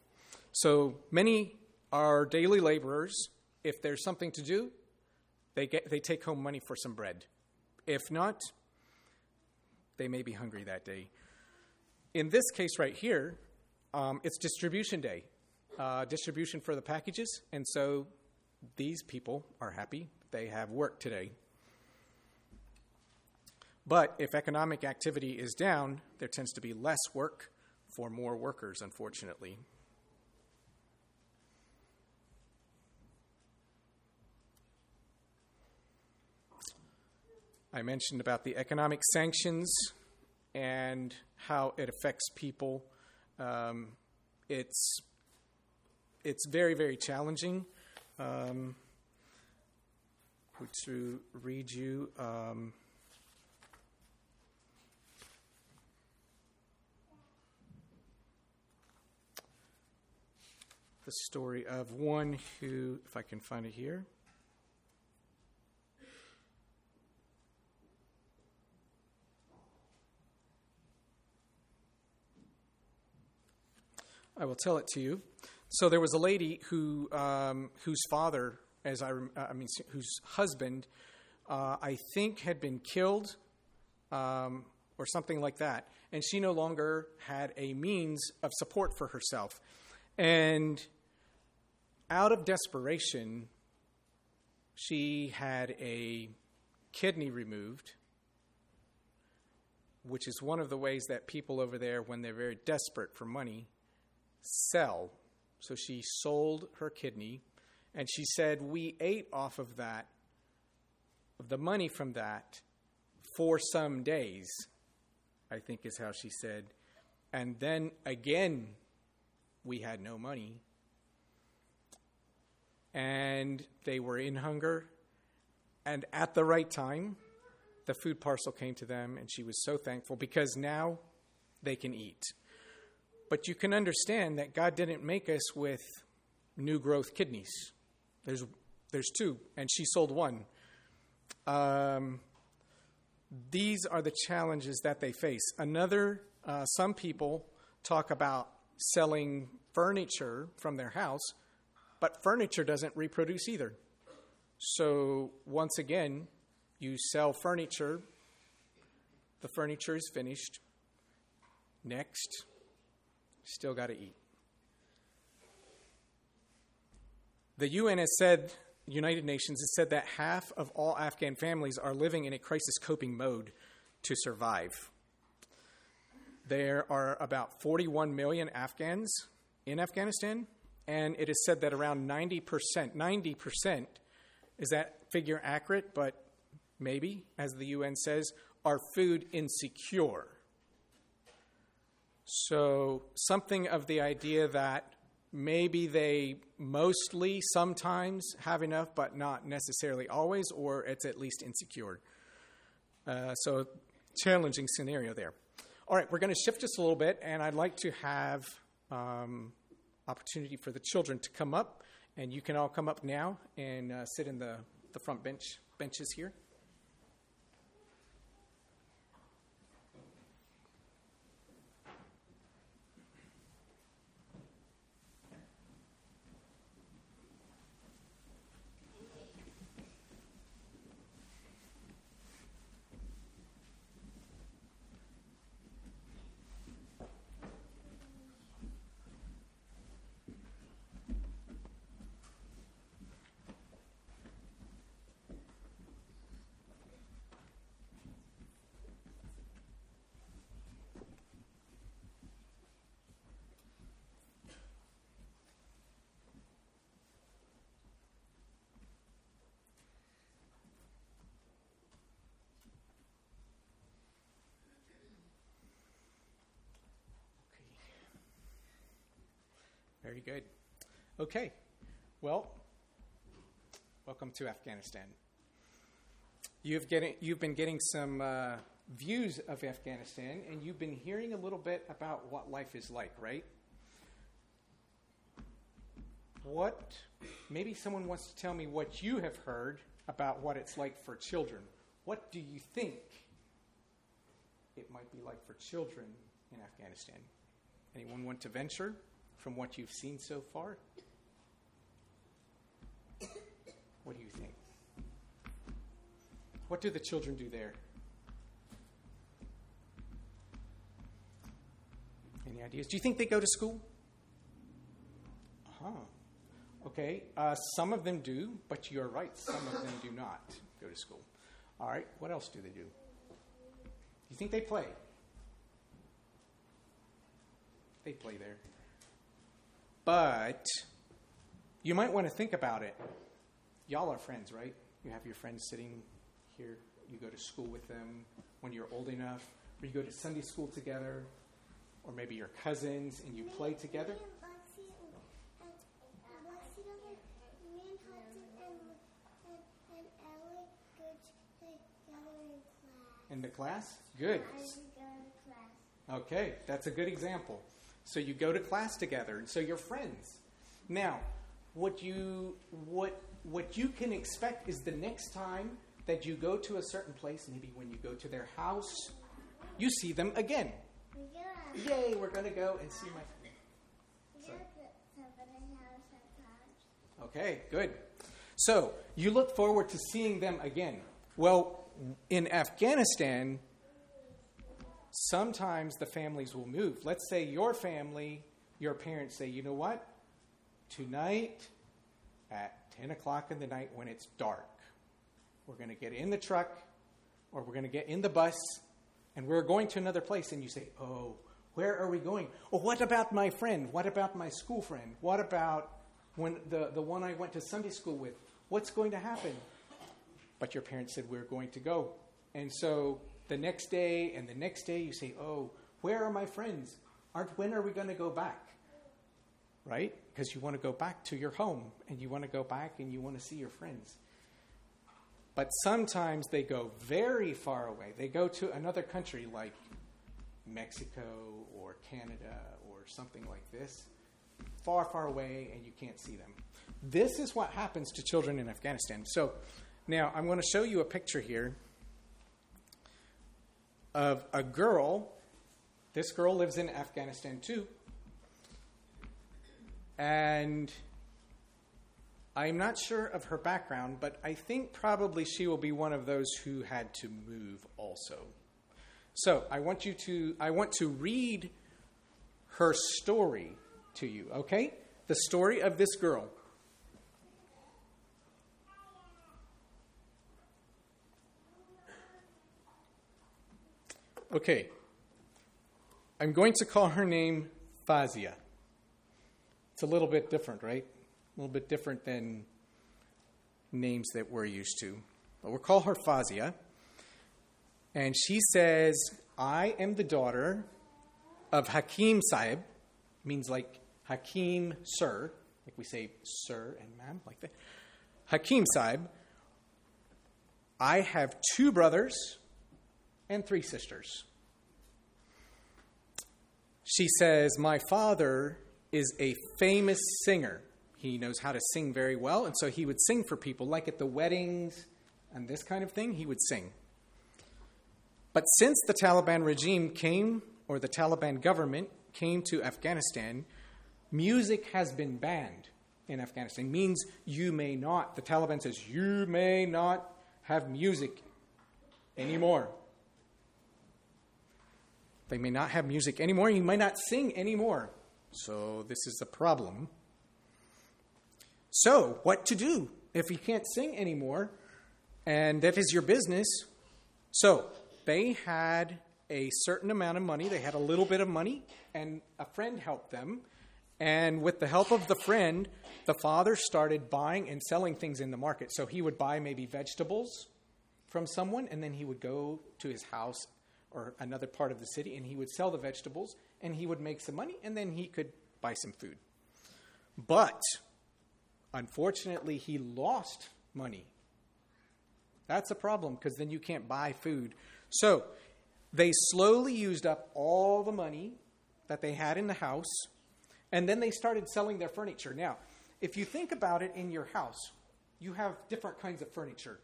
So many are daily laborers. If there's something to do, they, get, they take home money for some bread. If not, they may be hungry that day. In this case right here, um, it's distribution day, uh, distribution for the packages, and so these people are happy. They have work today. But if economic activity is down, there tends to be less work for more workers, unfortunately. I mentioned about the economic sanctions and how it affects people. Um, it's it's very very challenging. Um, to read you. Um, the story of one who, if I can find it here. I will tell it to you. So there was a lady who, um, whose father, as I, I mean, whose husband, uh, I think had been killed, um, or something like that, and she no longer had a means of support for herself, and out of desperation, she had a kidney removed, which is one of the ways that people over there, when they're very desperate for money, sell. So she sold her kidney, and she said, We ate off of that, of the money from that, for some days, I think is how she said. And then again, we had no money. And they were in hunger. And at the right time, the food parcel came to them, and she was so thankful because now they can eat. But you can understand that God didn't make us with new growth kidneys. There's, there's two, and she sold one. Um, these are the challenges that they face. Another, uh, some people talk about selling furniture from their house, but furniture doesn't reproduce either. So, once again, you sell furniture, the furniture is finished. Next, still got to eat. The UN has said, United Nations has said that half of all Afghan families are living in a crisis coping mode to survive. There are about 41 million Afghans in Afghanistan, and it is said that around 90%, 90%, is that figure accurate? But maybe, as the UN says, are food insecure. So, something of the idea that maybe they mostly sometimes have enough, but not necessarily always, or it's at least insecure. Uh, so, challenging scenario there. All right, we're going to shift just a little bit, and I'd like to have um, opportunity for the children to come up, and you can all come up now and uh, sit in the, the front bench benches here. Very good. Okay. Well, welcome to Afghanistan. You've, getting, you've been getting some uh, views of Afghanistan, and you've been hearing a little bit about what life is like, right? What, maybe someone wants to tell me what you have heard about what it's like for children. What do you think it might be like for children in Afghanistan? Anyone want to venture from what you've seen so far? What do you think? What do the children do there? Any ideas? Do you think they go to school? Uh huh. Okay. Uh, some of them do, but you're right. Some of them do not go to school. All right. What else do they do? Do you think they play? They play there. But you might want to think about it. Y'all are friends, right? You have your friends sitting here. You go to school with them when you're old enough, or you go to Sunday school together, or maybe you're cousins and you play together. In the class? Good. Okay, that's a good example. So you go to class together, and so you're friends. Now, what you what what you can expect is the next time that you go to a certain place, maybe when you go to their house, you see them again. Yeah. Yay, we're going to go and see my so. Okay, good. So, you look forward to seeing them again. Well, in Afghanistan, sometimes the families will move. Let's say your family, your parents say, you know what? Tonight at 10 o'clock in the night when it's dark, we're going to get in the truck or we're going to get in the bus and we're going to another place. And you say, oh, where are we going? Well, what about my friend? What about my school friend? What about when the, the one I went to Sunday school with? What's going to happen? But your parents said we're going to go. And so the next day and the next day you say, oh, where are my friends? Aren't, when are we going to go back? Right? Because you want to go back to your home and you want to go back and you want to see your friends. But sometimes they go very far away. They go to another country like Mexico or Canada or something like this, far, far away, and you can't see them. This is what happens to children in Afghanistan. So now I'm going to show you a picture here of a girl. This girl lives in Afghanistan too. And I'm not sure of her background, but I think probably she will be one of those who had to move also. So I want you to I want to read her story to you, okay? The story of this girl. Okay. I'm going to call her name Fazia. It's a little bit different, right? a little bit different than names that we're used to. But we'll call her Fazia. And she says, I am the daughter of Hakim Saib, means like Hakim, sir, like we say sir and ma'am, like that. Hakim Saib. I have two brothers and three sisters. She says, My father is a famous singer he knows how to sing very well, and so he would sing for people, like at the weddings and this kind of thing, he would sing. But since the Taliban regime came, or the Taliban government came to Afghanistan, music has been banned in Afghanistan. It means you may not, the Taliban says, you may not have music anymore. They may not have music anymore. You might not sing anymore. So this is a problem. So, what to do if you can't sing anymore and that is your business? So, they had a certain amount of money, they had a little bit of money, and a friend helped them. And with the help of the friend, the father started buying and selling things in the market. So he would buy maybe vegetables from someone, and then he would go to his house or another part of the city and he would sell the vegetables and he would make some money, and then he could buy some food. But unfortunately, he lost money. That's a problem because then you can't buy food. So they slowly used up all the money that they had in the house, and then they started selling their furniture. Now, if you think about it in your house, you have different kinds of furniture.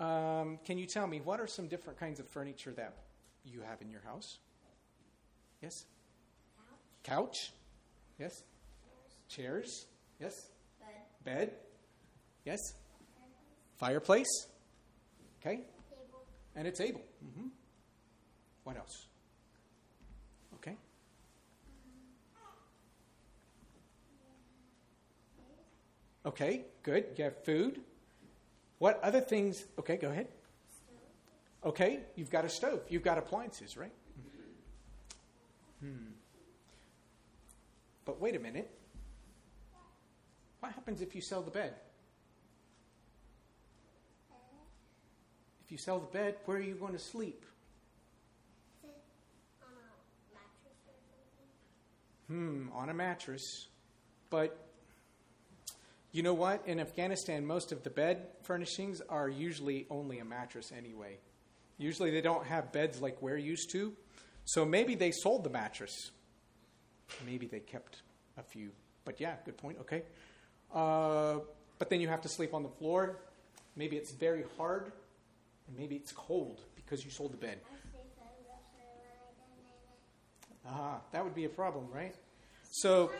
Um, can you tell me what are some different kinds of furniture that you have in your house? Yes? Couch? Couch? Yes? Chairs? Yes? Bed? Bed? Yes? Fireplace? Okay? Table. And a table. Mm-hmm. What else? Okay? Okay, good. You have food. What other things? Okay, go ahead. Okay, you've got a stove. You've got appliances, right? Hmm. But wait a minute. What happens if you sell the bed? If you sell the bed, where are you going to sleep? Hmm, on a mattress. But you know what? In Afghanistan, most of the bed furnishings are usually only a mattress anyway. Usually they don't have beds like we're used to. So maybe they sold the mattress. Maybe they kept a few. But yeah, good point. Okay. Uh, but then you have to sleep on the floor. Maybe it's very hard, and maybe it's cold because you sold the bed. Ah, that would be a problem, right? So.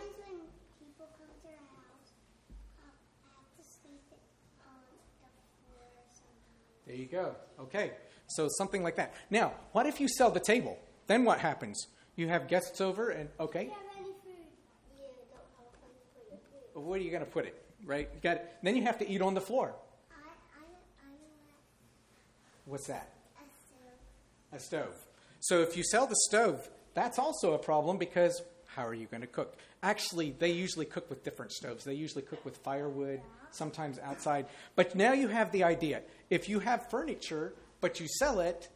There you go. Okay. So something like that. Now, what if you sell the table? Then what happens? You have guests over and okay. Where are you going to put it? Right? You got it. Then you have to eat on the floor. I, I, I What's that? A stove. a stove. So if you sell the stove, that's also a problem because how are you going to cook? Actually, they usually cook with different stoves. They usually cook with firewood, sometimes outside. But now you have the idea. If you have furniture, but you sell it,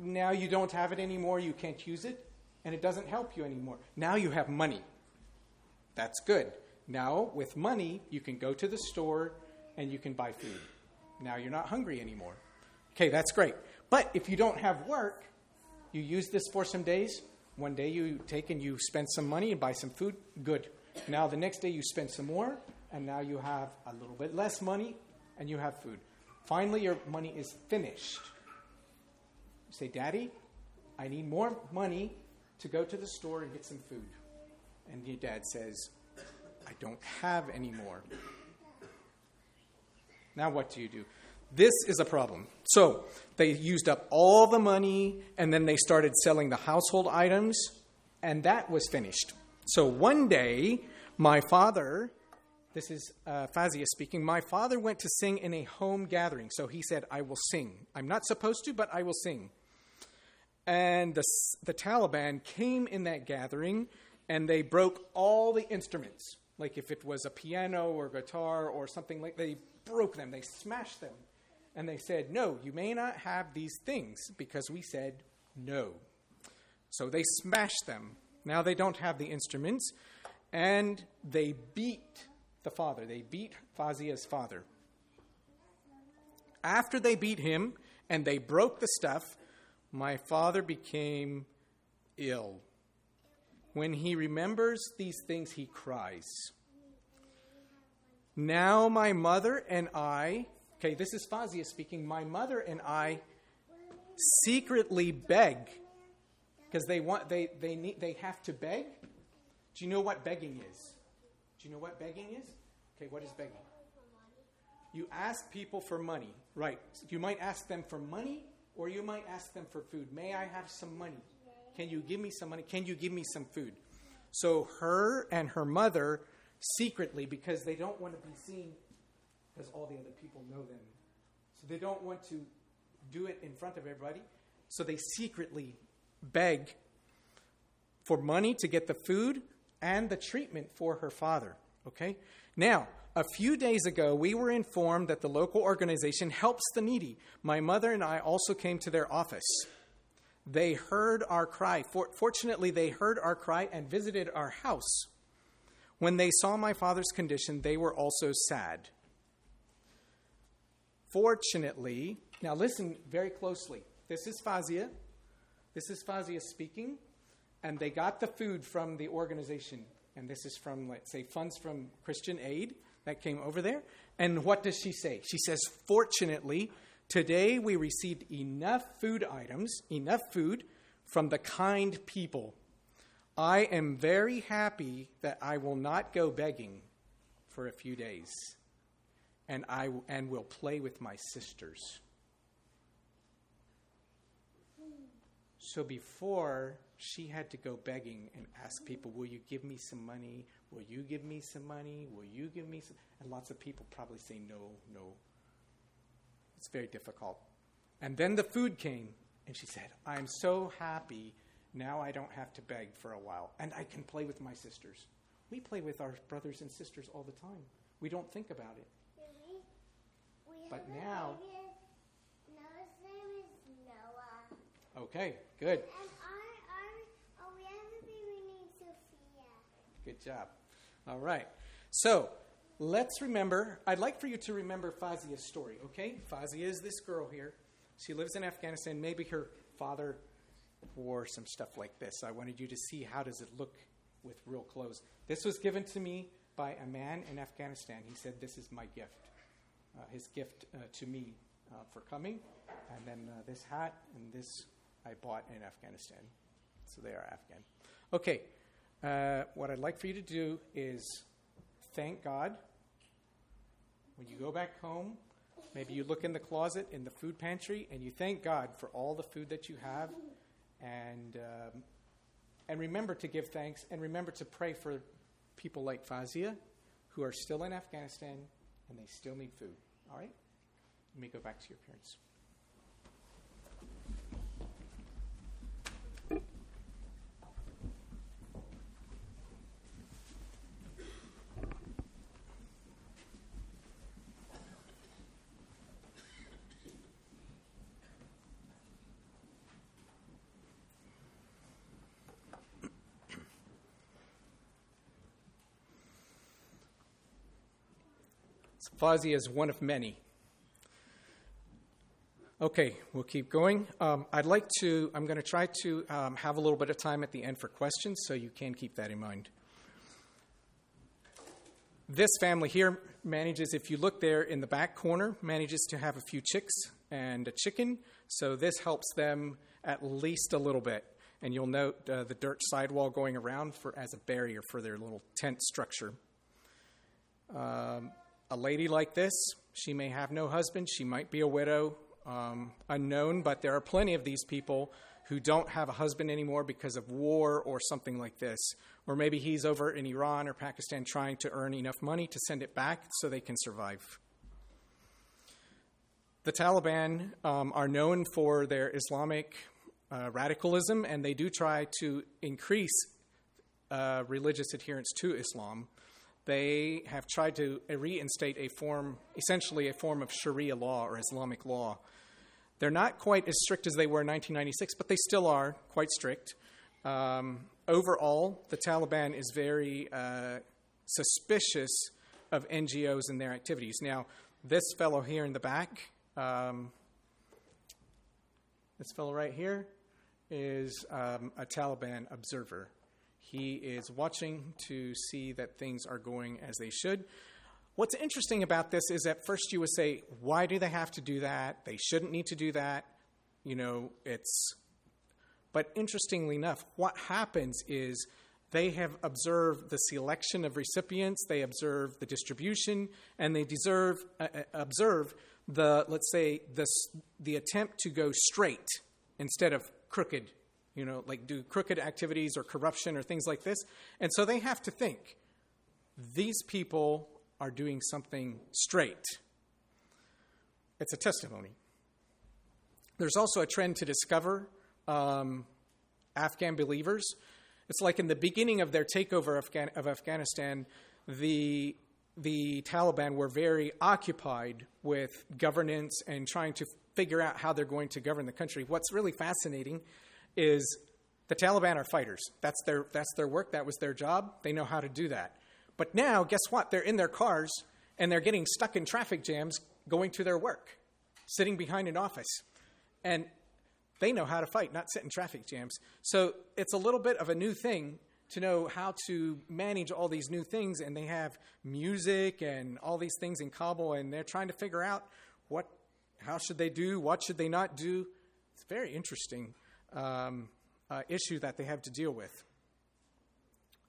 now you don't have it anymore, you can't use it, and it doesn't help you anymore. Now you have money. That's good. Now, with money, you can go to the store and you can buy food. Now you're not hungry anymore. Okay, that's great. But if you don't have work, you use this for some days, one day you take and you spend some money and buy some food, good. Now the next day you spend some more, and now you have a little bit less money and you have food. Finally, your money is finished. You say, Daddy, I need more money to go to the store and get some food. And your dad says, I don't have any more. Now, what do you do? This is a problem. So they used up all the money and then they started selling the household items, and that was finished. So one day, my father, this is uh, Fazia speaking, my father went to sing in a home gathering. So he said, I will sing. I'm not supposed to, but I will sing. And the, the Taliban came in that gathering and they broke all the instruments. Like if it was a piano or guitar or something like they broke them, they smashed them and they said, No, you may not have these things because we said no. So they smashed them. Now they don't have the instruments, and they beat the father. They beat Fazia's father. After they beat him and they broke the stuff, my father became ill. When he remembers these things, he cries. Now my mother and I Okay, this is Fazia speaking. My mother and I secretly beg because they want they they need they have to beg. Do you know what begging is? You know what begging is? Okay, what is begging? You ask people for money, right? You might ask them for money or you might ask them for food. May I have some money? Can you give me some money? Can you give me some food? So her and her mother secretly because they don't want to be seen because all the other people know them. So they don't want to do it in front of everybody. So they secretly beg for money to get the food and the treatment for her father. Okay? Now, a few days ago, we were informed that the local organization helps the needy. My mother and I also came to their office. They heard our cry. For, fortunately, they heard our cry and visited our house. When they saw my father's condition, they were also sad. Fortunately, now listen very closely. This is Fazia. This is Fazia speaking, and they got the food from the organization. And this is from, let's say, funds from Christian Aid that came over there. And what does she say? She says, Fortunately, today we received enough food items, enough food from the kind people. I am very happy that I will not go begging for a few days, and I and will play with my sisters. So before she had to go begging and ask people, "Will you give me some money? Will you give me some money? Will you give me some?" And lots of people probably say no, no. It's very difficult. And then the food came, and she said, "I'm so happy now I don't have to beg for a while, and I can play with my sisters. We play with our brothers and sisters all the time. We don't think about it. Really? But now- baby. Noah's name is Noah. Okay, good. And our, our, oh, we have a baby named Sophia. Good job. All right. So let's remember, I'd like for you to remember Fazia's story, okay? Fazia is this girl here. She lives in Afghanistan. Maybe her father wore some stuff like this. I wanted you to see how does it look with real clothes. This was given to me by a man in Afghanistan. He said, This is my gift, uh, his gift uh, to me uh, for coming. And then uh, this hat and this I bought in Afghanistan. So they are Afghan. Okay, uh, what I'd like for you to do is thank God. When you go back home, maybe you look in the closet in the food pantry and you thank God for all the food that you have. And, um, and remember to give thanks and remember to pray for people like Fazia who are still in Afghanistan and they still need food. All right? Let me go back to your parents. Fazia is one of many. Okay, we'll keep going. Um, I'd like to, I'm going to try to um, have a little bit of time at the end for questions, so you can keep that in mind. This family here manages, if you look there in the back corner, manages to have a few chicks and a chicken, so this helps them at least a little bit. And you'll note uh, the dirt sidewall going around for, as a barrier for their little tent structure. Um, a lady like this, she may have no husband, she might be a widow, um, unknown, but there are plenty of these people who don't have a husband anymore because of war or something like this. Or maybe he's over in Iran or Pakistan trying to earn enough money to send it back so they can survive. The Taliban um, are known for their Islamic uh, radicalism, and they do try to increase uh, religious adherence to Islam they have tried to reinstate a form, essentially a form of Sharia law or Islamic law. They're not quite as strict as they were in 1996, but they still are quite strict. Um, overall, the Taliban is very uh, suspicious of NGOs and their activities. Now, this fellow here in the back, um, this fellow right here, is um, a Taliban observer. He is watching to see that things are going as they should. What's interesting about this is at first you would say, why do they have to do that? They shouldn't need to do that. You know, it's. But interestingly enough, what happens is they have observed the selection of recipients, they observe the distribution, and they deserve, uh, observe the, let's say, the, the attempt to go straight instead of crooked you know, like do crooked activities or corruption or things like this. And so they have to think these people are doing something straight. It's a testimony. There's also a trend to discover um, Afghan believers. It's like in the beginning of their takeover of, Afghan- of Afghanistan, the the Taliban were very occupied with governance and trying to figure out how they're going to govern the country. What's really fascinating is the Taliban are fighters. That's their, that's their work, that was their job. They know how to do that. But now, guess what? They're in their cars and they're getting stuck in traffic jams going to their work, sitting behind an office. And they know how to fight, not sit in traffic jams. So it's a little bit of a new thing to know how to manage all these new things. And they have music and all these things in Kabul, and they're trying to figure out what, how should they do, what should they not do. It's very interesting um, uh, issue that they have to deal with.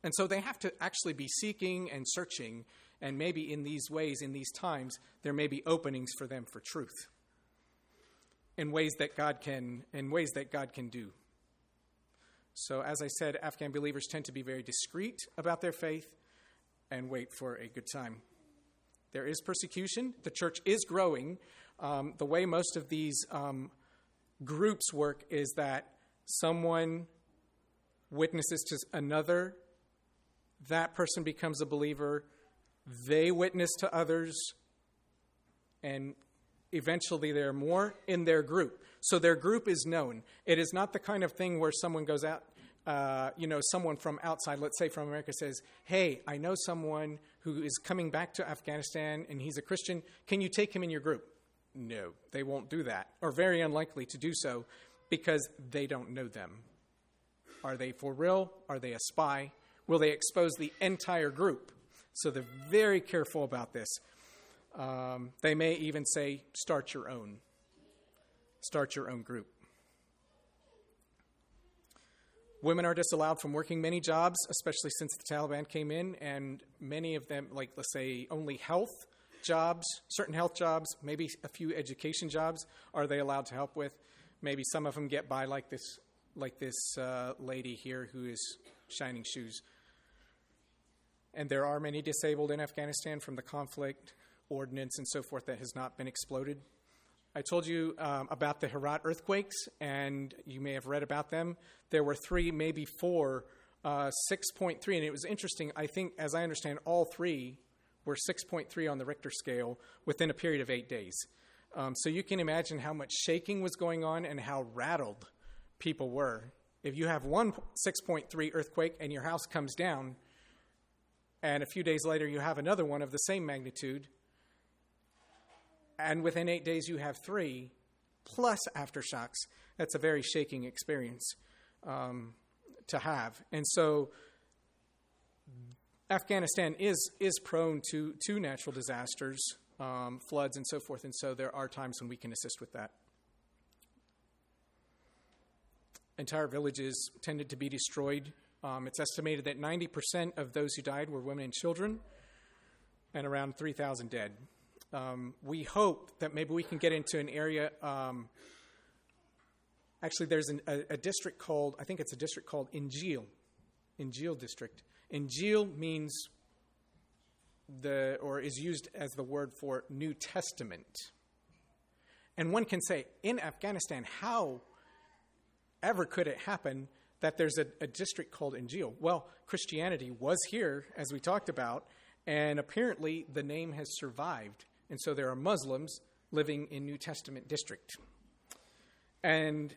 And so they have to actually be seeking and searching, and maybe in these ways, in these times, there may be openings for them for truth in ways that God can in ways that God can do. So as I said, Afghan believers tend to be very discreet about their faith and wait for a good time. There is persecution. The church is growing. Um, the way most of these um, groups work is that someone witnesses to another, that person becomes a believer, they witness to others, and eventually there are more in their group. So their group is known. It is not the kind of thing where someone goes out, uh, you know, someone from outside, let's say from America, says, Hey, I know someone who is coming back to Afghanistan and he's a Christian. Can you take him in your group? No, they won't do that, or very unlikely to do so because they don't know them. Are they for real? Are they a spy? Will they expose the entire group? So they're very careful about this. Um, they may even say, start your own. Start your own group. Women are disallowed from working many jobs, especially since the Taliban came in, and many of them, like let's say only health jobs, certain health jobs, maybe a few education jobs, are they allowed to help with? Maybe some of them get by, like this, like this uh, lady here who is shining shoes. And there are many disabled in Afghanistan from the conflict, ordnance, and so forth that has not been exploded. I told you um, about the Herat earthquakes, and you may have read about them. There were three, maybe four, uh, 6.3, and it was interesting. I think, as I understand, all three were 6.3 on the Richter scale within a period of eight days. Um, so you can imagine how much shaking was going on and how rattled people were. If you have one 6.3 earthquake and your house comes down, and a few days later you have another one of the same magnitude, and within eight days you have three plus aftershocks. That's a very shaking experience um, to have. And so Afghanistan is, is prone to, to natural disasters, um, floods, and so forth. And so there are times when we can assist with that. Entire villages tended to be destroyed. Um, it's estimated that 90% of those who died were women and children, and around 3,000 dead. Um, we hope that maybe we can get into an area. Um, actually, there's an, a, a, district called, I think it's a district called Injil, Injil district. Injil means the, or is used as the word for New Testament. And one can say, in Afghanistan, how ever could it happen that there's a, a district called Injil? Well, Christianity was here, as we talked about, and apparently the name has survived and so there are Muslims living in New Testament district. And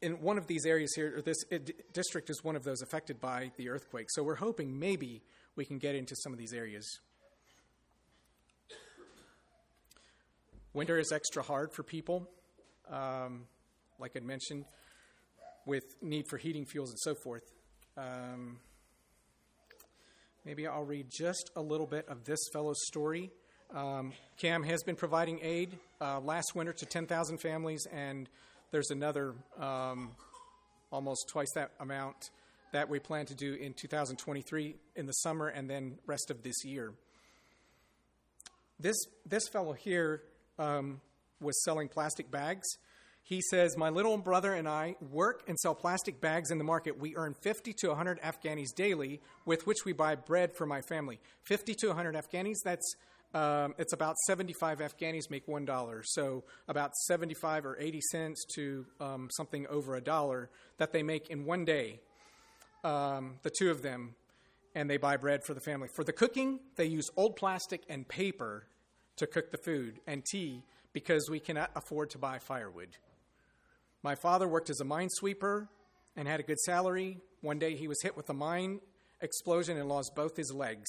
in one of these areas here, this district is one of those affected by the earthquake. So we're hoping maybe we can get into some of these areas. Winter is extra hard for people, um, like I mentioned, with need for heating fuels and so forth. Um, maybe I'll read just a little bit of this fellow's story. Um, CAM has been providing aid uh, last winter to 10,000 families, and there's another um, almost twice that amount that we plan to do in 2023 in the summer and then rest of this year. This, this fellow here um, was selling plastic bags. He says, My little brother and I work and sell plastic bags in the market. We earn 50 to 100 Afghanis daily, with which we buy bread for my family. 50 to 100 Afghanis, that's um, it's about 75 Afghanis make $1. So about 75 or 80 cents to um, something over a dollar that they make in one day, um, the two of them, and they buy bread for the family. For the cooking, they use old plastic and paper to cook the food and tea because we cannot afford to buy firewood. My father worked as a mine sweeper and had a good salary. One day he was hit with a mine explosion and lost both his legs.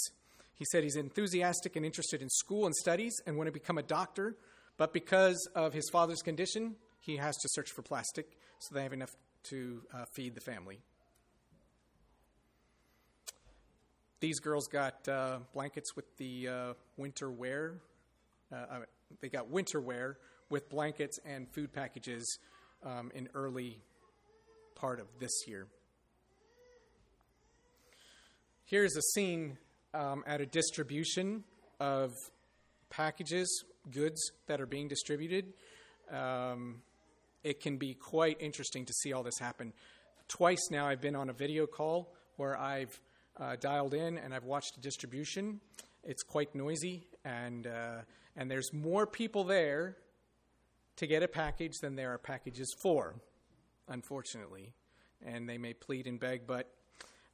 He said he's enthusiastic and interested in school and studies and want to become a doctor, but because of his father's condition, he has to search for plastic so they have enough to uh, feed the family. These girls got uh, blankets with the uh, winter wear. Uh, uh, they got winter wear with blankets and food packages um, in early part of this year. Here's a scene um, at a distribution of packages, goods that are being distributed. Um, it can be quite interesting to see all this happen. Twice now, I've been on a video call where I've uh, dialed in and I've watched a distribution. It's quite noisy, and uh, and there's more people there to get a package than there are packages for, unfortunately. And they may plead and beg, but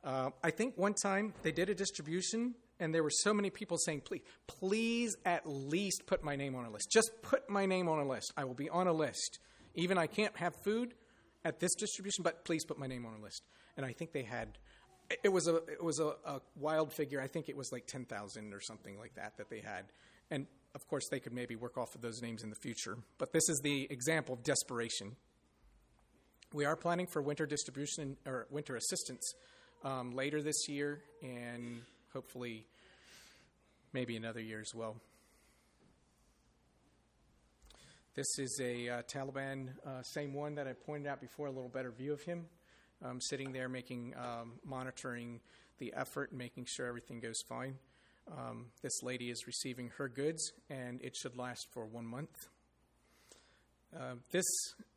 uh, I think one time they did a distribution, and there were so many people saying, "Please, please, at least put my name on a list. Just put my name on a list. I will be on a list. Even I can't have food." At this distribution, but please put my name on a list. And I think they had it was a it was a, a wild figure. I think it was like ten thousand or something like that that they had, and of course they could maybe work off of those names in the future. But this is the example of desperation. We are planning for winter distribution or winter assistance um, later this year, and hopefully maybe another year as well. This is a uh, Taliban, uh, same one that I pointed out before, a little better view of him um, sitting there making um, monitoring the effort making sure everything goes fine. Um, this lady is receiving her goods, and it should last for one month. Uh, this,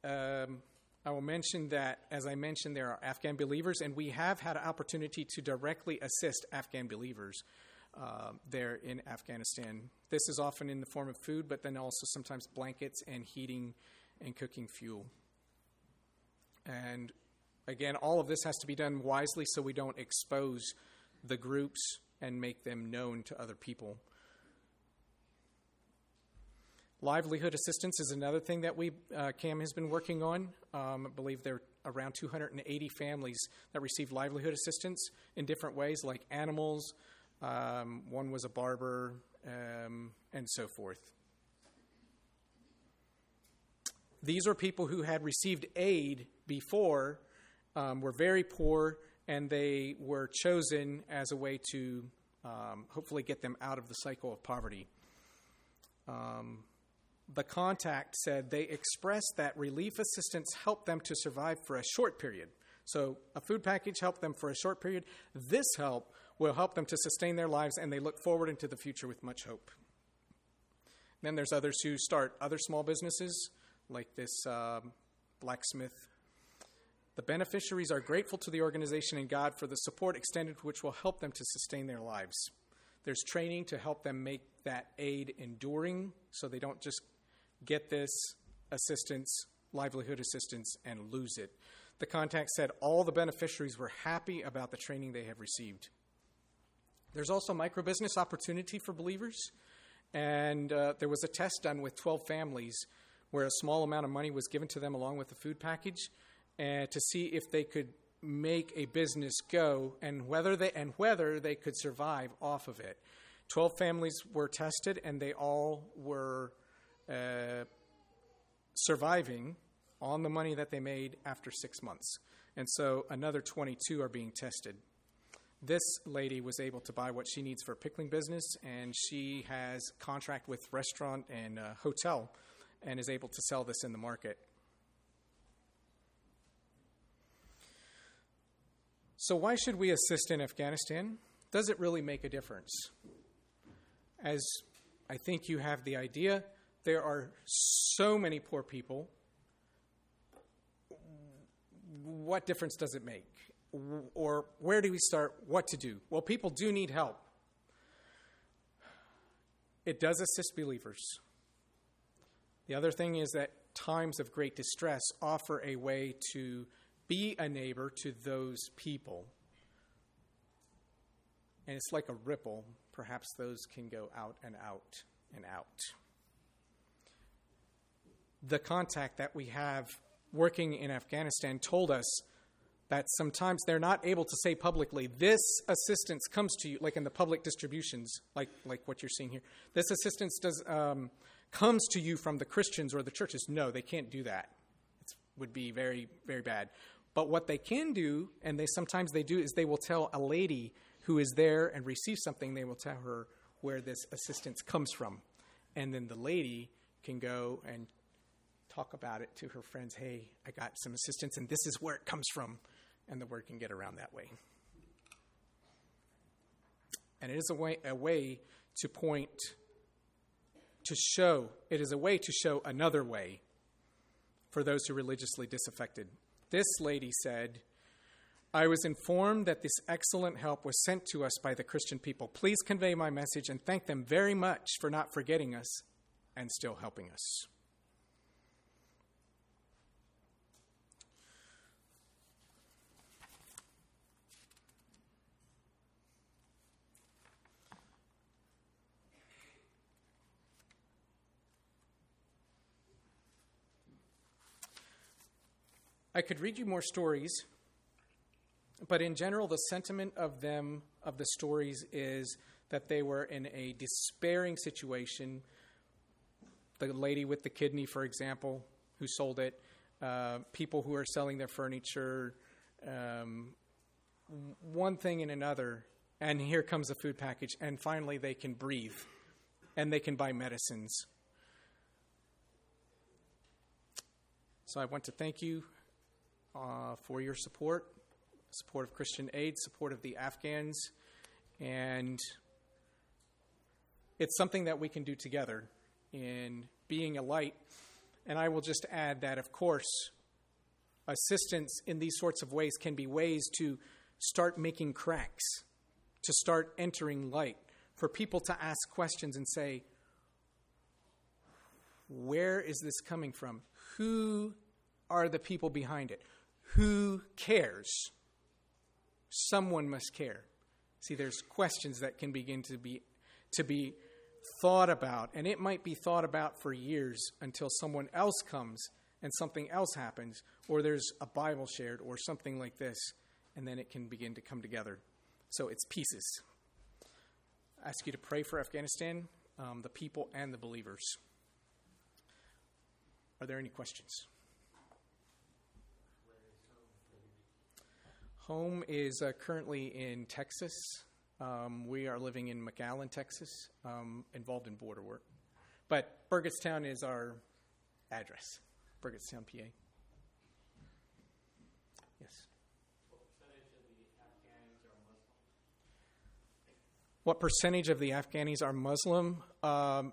um, I will mention that, as I mentioned, there are Afghan believers, and we have had an opportunity to directly assist Afghan believers uh, there in Afghanistan. This is often in the form of food, but then also sometimes blankets and heating and cooking fuel. And Again, all of this has to be done wisely so we don't expose the groups and make them known to other people. Livelihood assistance is another thing that we uh, CAM has been working on. Um, I believe there are around 280 families that receive livelihood assistance in different ways, like animals. Um, one was a barber, um, and so forth. These are people who had received aid before um, were very poor, and they were chosen as a way to um, hopefully get them out of the cycle of poverty. Um, the contact said they expressed that relief assistance helped them to survive for a short period. So, a food package helped them for a short period. This help will help them to sustain their lives, and they look forward into the future with much hope. Then there's others who start other small businesses, like this um, blacksmith the beneficiaries are grateful to the organization and God for the support extended, which will help them to sustain their lives. There's training to help them make that aid enduring so they don't just get this assistance, livelihood assistance, and lose it. The contact said all the beneficiaries were happy about the training they have received. There's also micro business opportunity for believers, and uh, there was a test done with 12 families where a small amount of money was given to them along with the food package uh, to see if they could make a business go and whether they and whether they could survive off of it. Twelve families were tested, and they all were uh, surviving on the money that they made after six months. And so another 22 are being tested. This lady was able to buy what she needs for a pickling business, and she has contract with restaurant and uh, hotel, and is able to sell this in the market. So, why should we assist in Afghanistan? Does it really make a difference? As I think you have the idea, there are so many poor people. What difference does it make? Or where do we start? What to do? Well, people do need help. It does assist believers. The other thing is that times of great distress offer a way to be a neighbor to those people. And it's like a ripple. Perhaps those can go out and out and out. The contact that we have working in Afghanistan told us that sometimes they're not able to say publicly, this assistance comes to you, like in the public distributions, like, like what you're seeing here. This assistance does, um, comes to you from the Christians or the churches. No, they can't do that. It would be very, very bad. But what they can do, and they sometimes they do, is they will tell a lady who is there and receives something, they will tell her where this assistance comes from. And then the lady can go and talk about it to her friends. Hey, I got some assistance, and this is where it comes from and the word can get around that way. And it is a way, a way to point, to show, it is a way to show another way for those who religiously disaffected. This lady said, I was informed that this excellent help was sent to us by the Christian people. Please convey my message and thank them very much for not forgetting us and still helping us. I could read you more stories, but in general, the sentiment of them, of the stories, is that they were in a despairing situation. The lady with the kidney, for example, who sold it, uh, people who are selling their furniture, um, one thing and another, and here comes a food package, and finally they can breathe and they can buy medicines. So I want to thank you uh, for your support, support of Christian Aid, support of the Afghans, and it's something that we can do together in being a light. And I will just add that, of course, assistance in these sorts of ways can be ways to start making cracks, to start entering light, for people to ask questions and say, Where is this coming from? Who are the people behind it? Who cares? Someone must care. See, there's questions that can begin to be to be thought about, and it might be thought about for years until someone else comes and something else happens, or there's a Bible shared, or something like this, and then it can begin to come together. So it's pieces. I ask you to pray for Afghanistan, um, the people, and the believers. Are there any questions? Home is uh, currently in Texas. Um, we are living in McAllen, Texas, um, involved in border work. But Burgettstown is our address, Burgettstown, PA. Yes. What percentage of the Afghanis are Muslim? Um,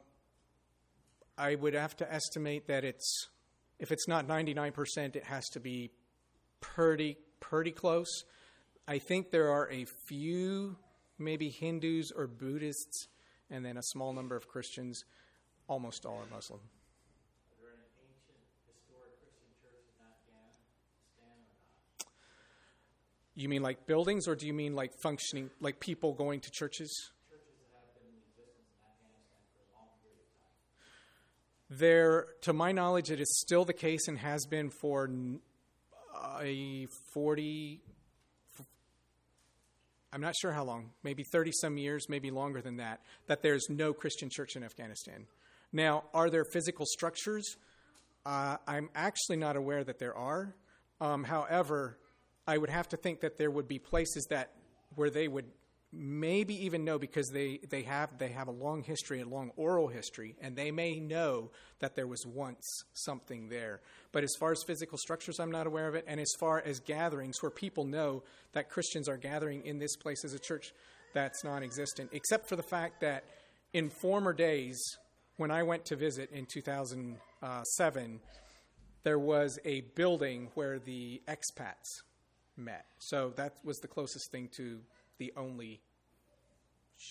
I would have to estimate that it's, if it's not 99%, it has to be pretty pretty close. I think there are a few, maybe Hindus or Buddhists, and then a small number of Christians. Almost all are Muslim. Is there an ancient historic Christian church in Afghanistan or not? You mean like buildings, or do you mean like functioning, like people going to churches? Churches that have been in existence in Afghanistan for a long period of time. There, to my knowledge, it is still the case and has been for n- a 40, I'm not sure how long, maybe 30 some years, maybe longer than that, that there's no Christian church in Afghanistan. Now, are there physical structures? Uh, I'm actually not aware that there are. Um, however, I would have to think that there would be places that where they would maybe even know because they, they have they have a long history, a long oral history, and they may know that there was once something there. But as far as physical structures, I'm not aware of it. And as far as gatherings where people know that Christians are gathering in this place as a church, that's non-existent, except for the fact that in former days, when I went to visit in 2007, there was a building where the expats met. So that was the closest thing to the only,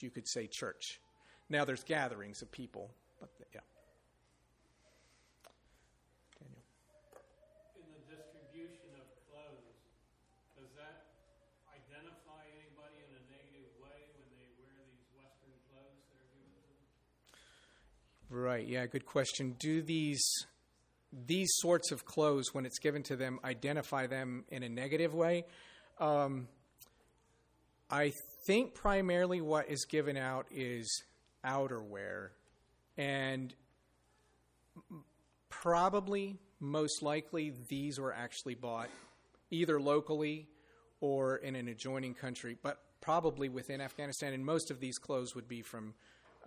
you could say, church. Now there's gatherings of people, but yeah. Daniel. In the distribution of clothes, does that identify anybody in a negative way when they wear these Western clothes that are given to them? Right, yeah, good question. Do these these sorts of clothes, when it's given to them, identify them in a negative way. Um, I think primarily what is given out is outerwear, and probably most likely these were actually bought either locally or in an adjoining country, but probably within Afghanistan. And most of these clothes would be from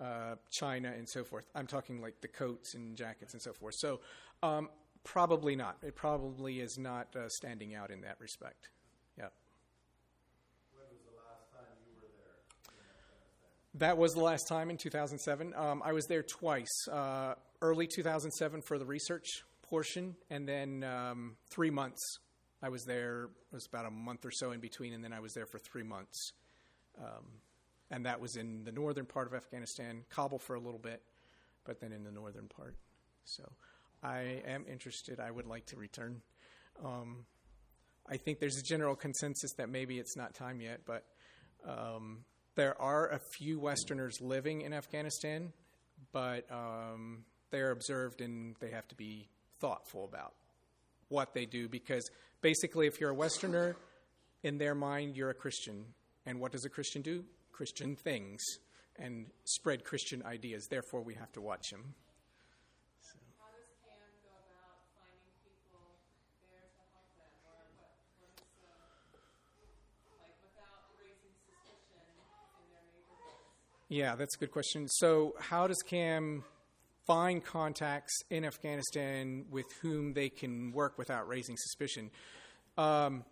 uh, China and so forth. I'm talking like the coats and jackets and so forth. So um, probably not. It probably is not uh, standing out in that respect. Yeah. That was the last time in 2007. Um, I was there twice. Uh, early 2007 for the research portion, and then um, three months. I was there. It was about a month or so in between, and then I was there for three months. Um, and that was in the northern part of Afghanistan, Kabul for a little bit, but then in the northern part. So I am interested. I would like to return. Um, I think there's a general consensus that maybe it's not time yet, but um, there are a few Westerners living in Afghanistan, but um, they're observed and they have to be thoughtful about what they do because basically, if you're a Westerner, in their mind, you're a Christian. And what does a Christian do? Christian things and spread Christian ideas. Therefore, we have to watch them. How does CAM go about finding people there to help them, or what, what is, uh, like, without raising suspicion in their neighborhoods? Yeah, that's a good question. So, how does CAM find contacts in Afghanistan with whom they can work without raising suspicion? Um,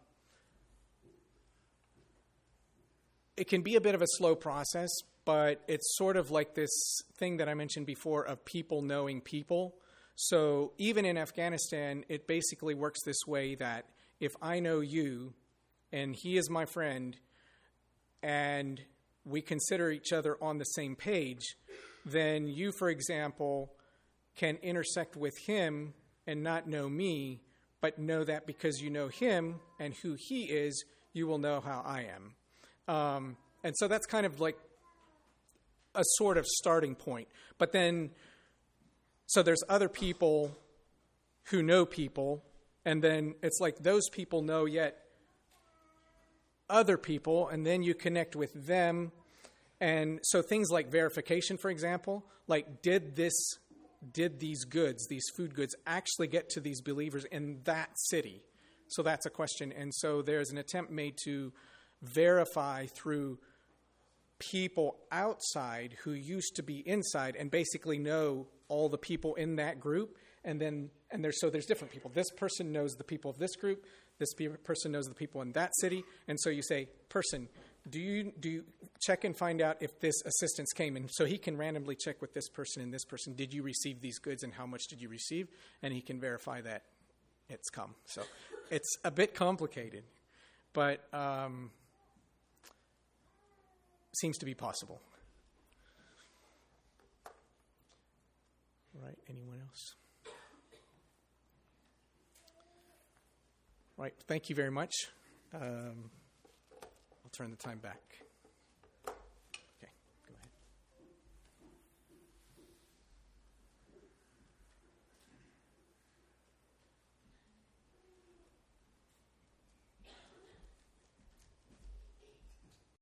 it can be a bit of a slow process, but it's sort of like this thing that I mentioned before of people knowing people. So even in Afghanistan, it basically works this way that if I know you and he is my friend and we consider each other on the same page, then you, for example, can intersect with him and not know me, but know that because you know him and who he is, you will know how I am. Um, and so that's kind of like a sort of starting point. But then, so there's other people who know people, and then it's like those people know yet other people, and then you connect with them. And so things like verification, for example, like did this, did these goods, these food goods, actually get to these believers in that city? So that's a question. And so there's an attempt made to verify through people outside who used to be inside and basically know all the people in that group and then and there's so there's different people this person knows the people of this group this person knows the people in that city and so you say person do you do you check and find out if this assistance came and so he can randomly check with this person and this person did you receive these goods and how much did you receive and he can verify that it's come so it's a bit complicated but um, seems to be possible. Right, anyone else? Right, thank you very much. Um, I'll turn the time back.